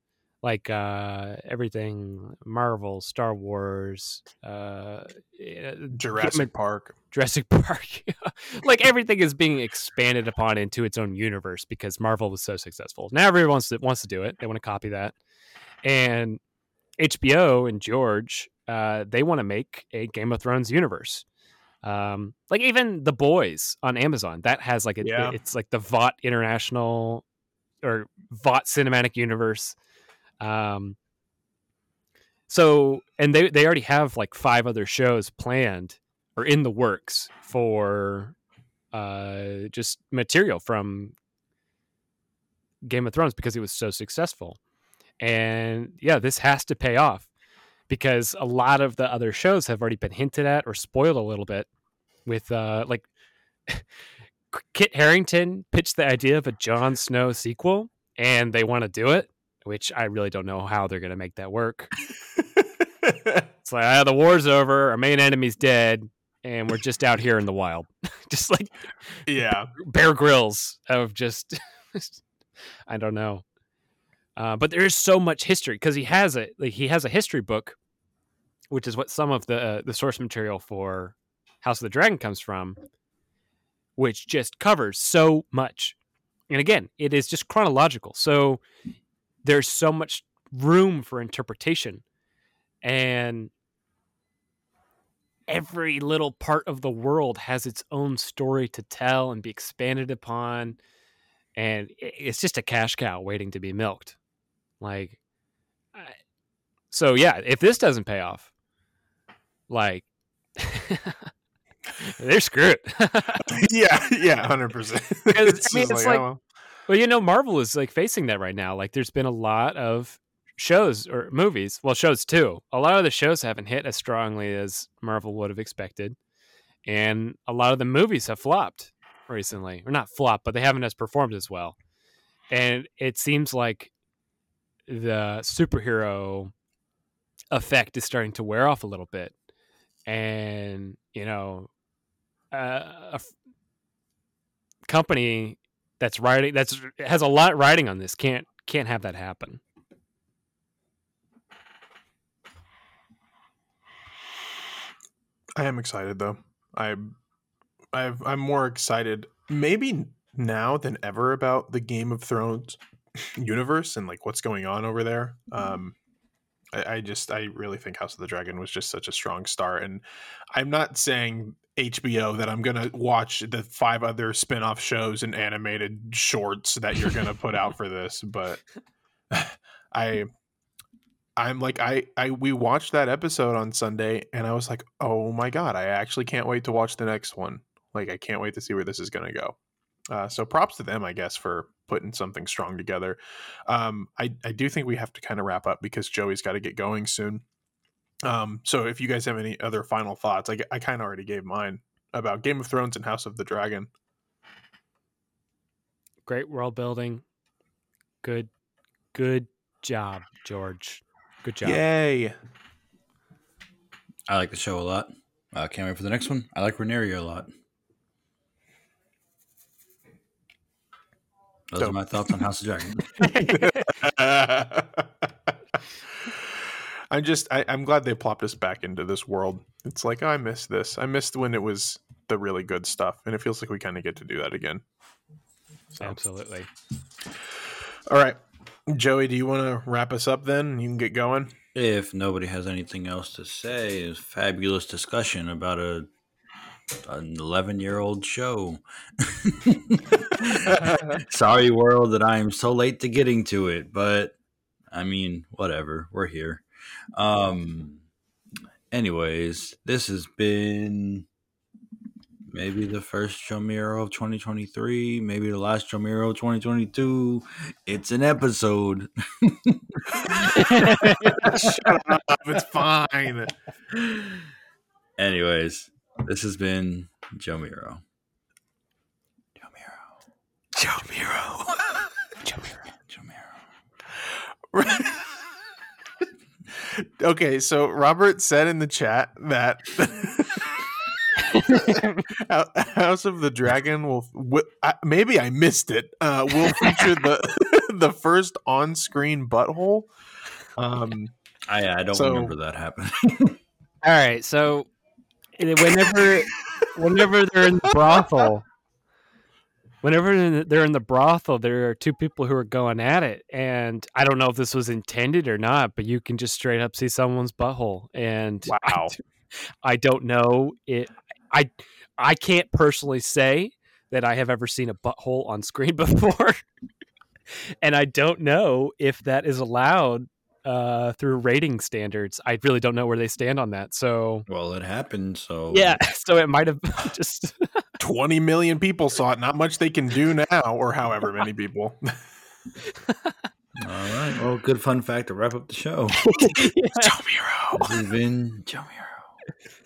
like uh, everything Marvel, Star Wars, uh, eh, Jurassic Park. Jurassic Park. like everything is being expanded upon into its own universe because Marvel was so successful. Now everyone wants to wants to do it. They want to copy that, and HBO and George, uh, they want to make a Game of Thrones universe. Um, like even The Boys on Amazon, that has like a, Yeah. it's like the Vought International or Vought Cinematic Universe. Um, so and they they already have like five other shows planned or in the works for uh just material from Game of Thrones because it was so successful. And yeah, this has to pay off because a lot of the other shows have already been hinted at or spoiled a little bit with uh like Kit Harington pitched the idea of a Jon Snow sequel and they want to do it, which I really don't know how they're going to make that work. It's like, ah, the war's over, our main enemy's dead, and we're just out here in the wild. just like yeah. Bear Grylls of just, I don't know. Uh, but there is so much history because he has a like, he has a history book, which is what some of the uh, the source material for House of the Dragon comes from, which just covers so much. And again, it is just chronological, so there's so much room for interpretation, and every little part of the world has its own story to tell and be expanded upon and it's just a cash cow waiting to be milked like I- so yeah if this doesn't pay off like they're screwed yeah. Yeah. Hundred percent. Because, I mean, it's like- oh, well you know marvel is like facing that right now like there's been a lot of shows or movies well shows too a lot of the shows haven't hit as strongly as marvel would have expected and a lot of the movies have flopped recently or not flopped but they haven't as performed as well and it seems like the superhero effect is starting to wear off a little bit and you know uh, a f- company that's writing that's has a lot riding on this can't can't have that happen I am excited though. I, I've, I'm more excited maybe now than ever about the Game of Thrones universe and like what's going on over there. Um, I, I just I really think House of the Dragon was just such a strong start, and I'm not saying HBO that I'm gonna watch the five other spin-off shows and animated shorts that you're gonna put out for this, but I I'm like I I we watched that episode on Sunday and I was like, "Oh my god, I actually can't wait to watch the next one." Like I can't wait to see where this is going to go. Uh, so props to them, I guess, for putting something strong together. Um, I I do think we have to kind of wrap up because Joey's got to get going soon. Um, so if you guys have any other final thoughts, I, I kind of already gave mine about Game of Thrones and House of the Dragon. great world building good good job george good job Yay! I like the show a lot. I can't wait for the next one. I like Rhaenyra a lot. Those Dope. are my thoughts on House of Dragon. I'm just I, I'm glad they plopped us back into this world. It's like oh, I missed this. I missed when it was the really good stuff, and it feels like we kind of get to do that again. So, absolutely all right, Joey, do you want to wrap us up then? You can get going. if nobody has anything else to say, it's fabulous discussion about a an eleven year old show. Sorry, world, that I am so late to getting to it, but I mean, whatever. We're here. Um. Anyways, this has been maybe the first Jomiro of 2023, maybe the last Jomiro of 2022. It's an episode. Shut up! It's fine. Anyways, this has been Joe Miro. Joe Miro. Joe Miro. Joe Miro. Joe Miro. okay, so Robert said in the chat that House of the Dragon will wi- I- maybe I missed it. Uh, will feature the the first on-screen butthole. Um, I I don't So- remember that happening. All right, so whenever whenever they're in the brothel, whenever they're in the brothel, there are two people who are going at it, and I don't know if this was intended or not, but you can just straight up see someone's butthole, and I Wow. I, don't know it. I I can't personally say that I have ever seen a butthole on screen before, and I don't know if that is allowed uh, through rating standards. I really don't know where they stand on that. So well, it happened. So yeah, so it might have just 20 million people saw it. Not much they can do now, or however many people. All right. Well, good fun fact to wrap up the show. Tomiro. This has been Joe Miro. Jimmy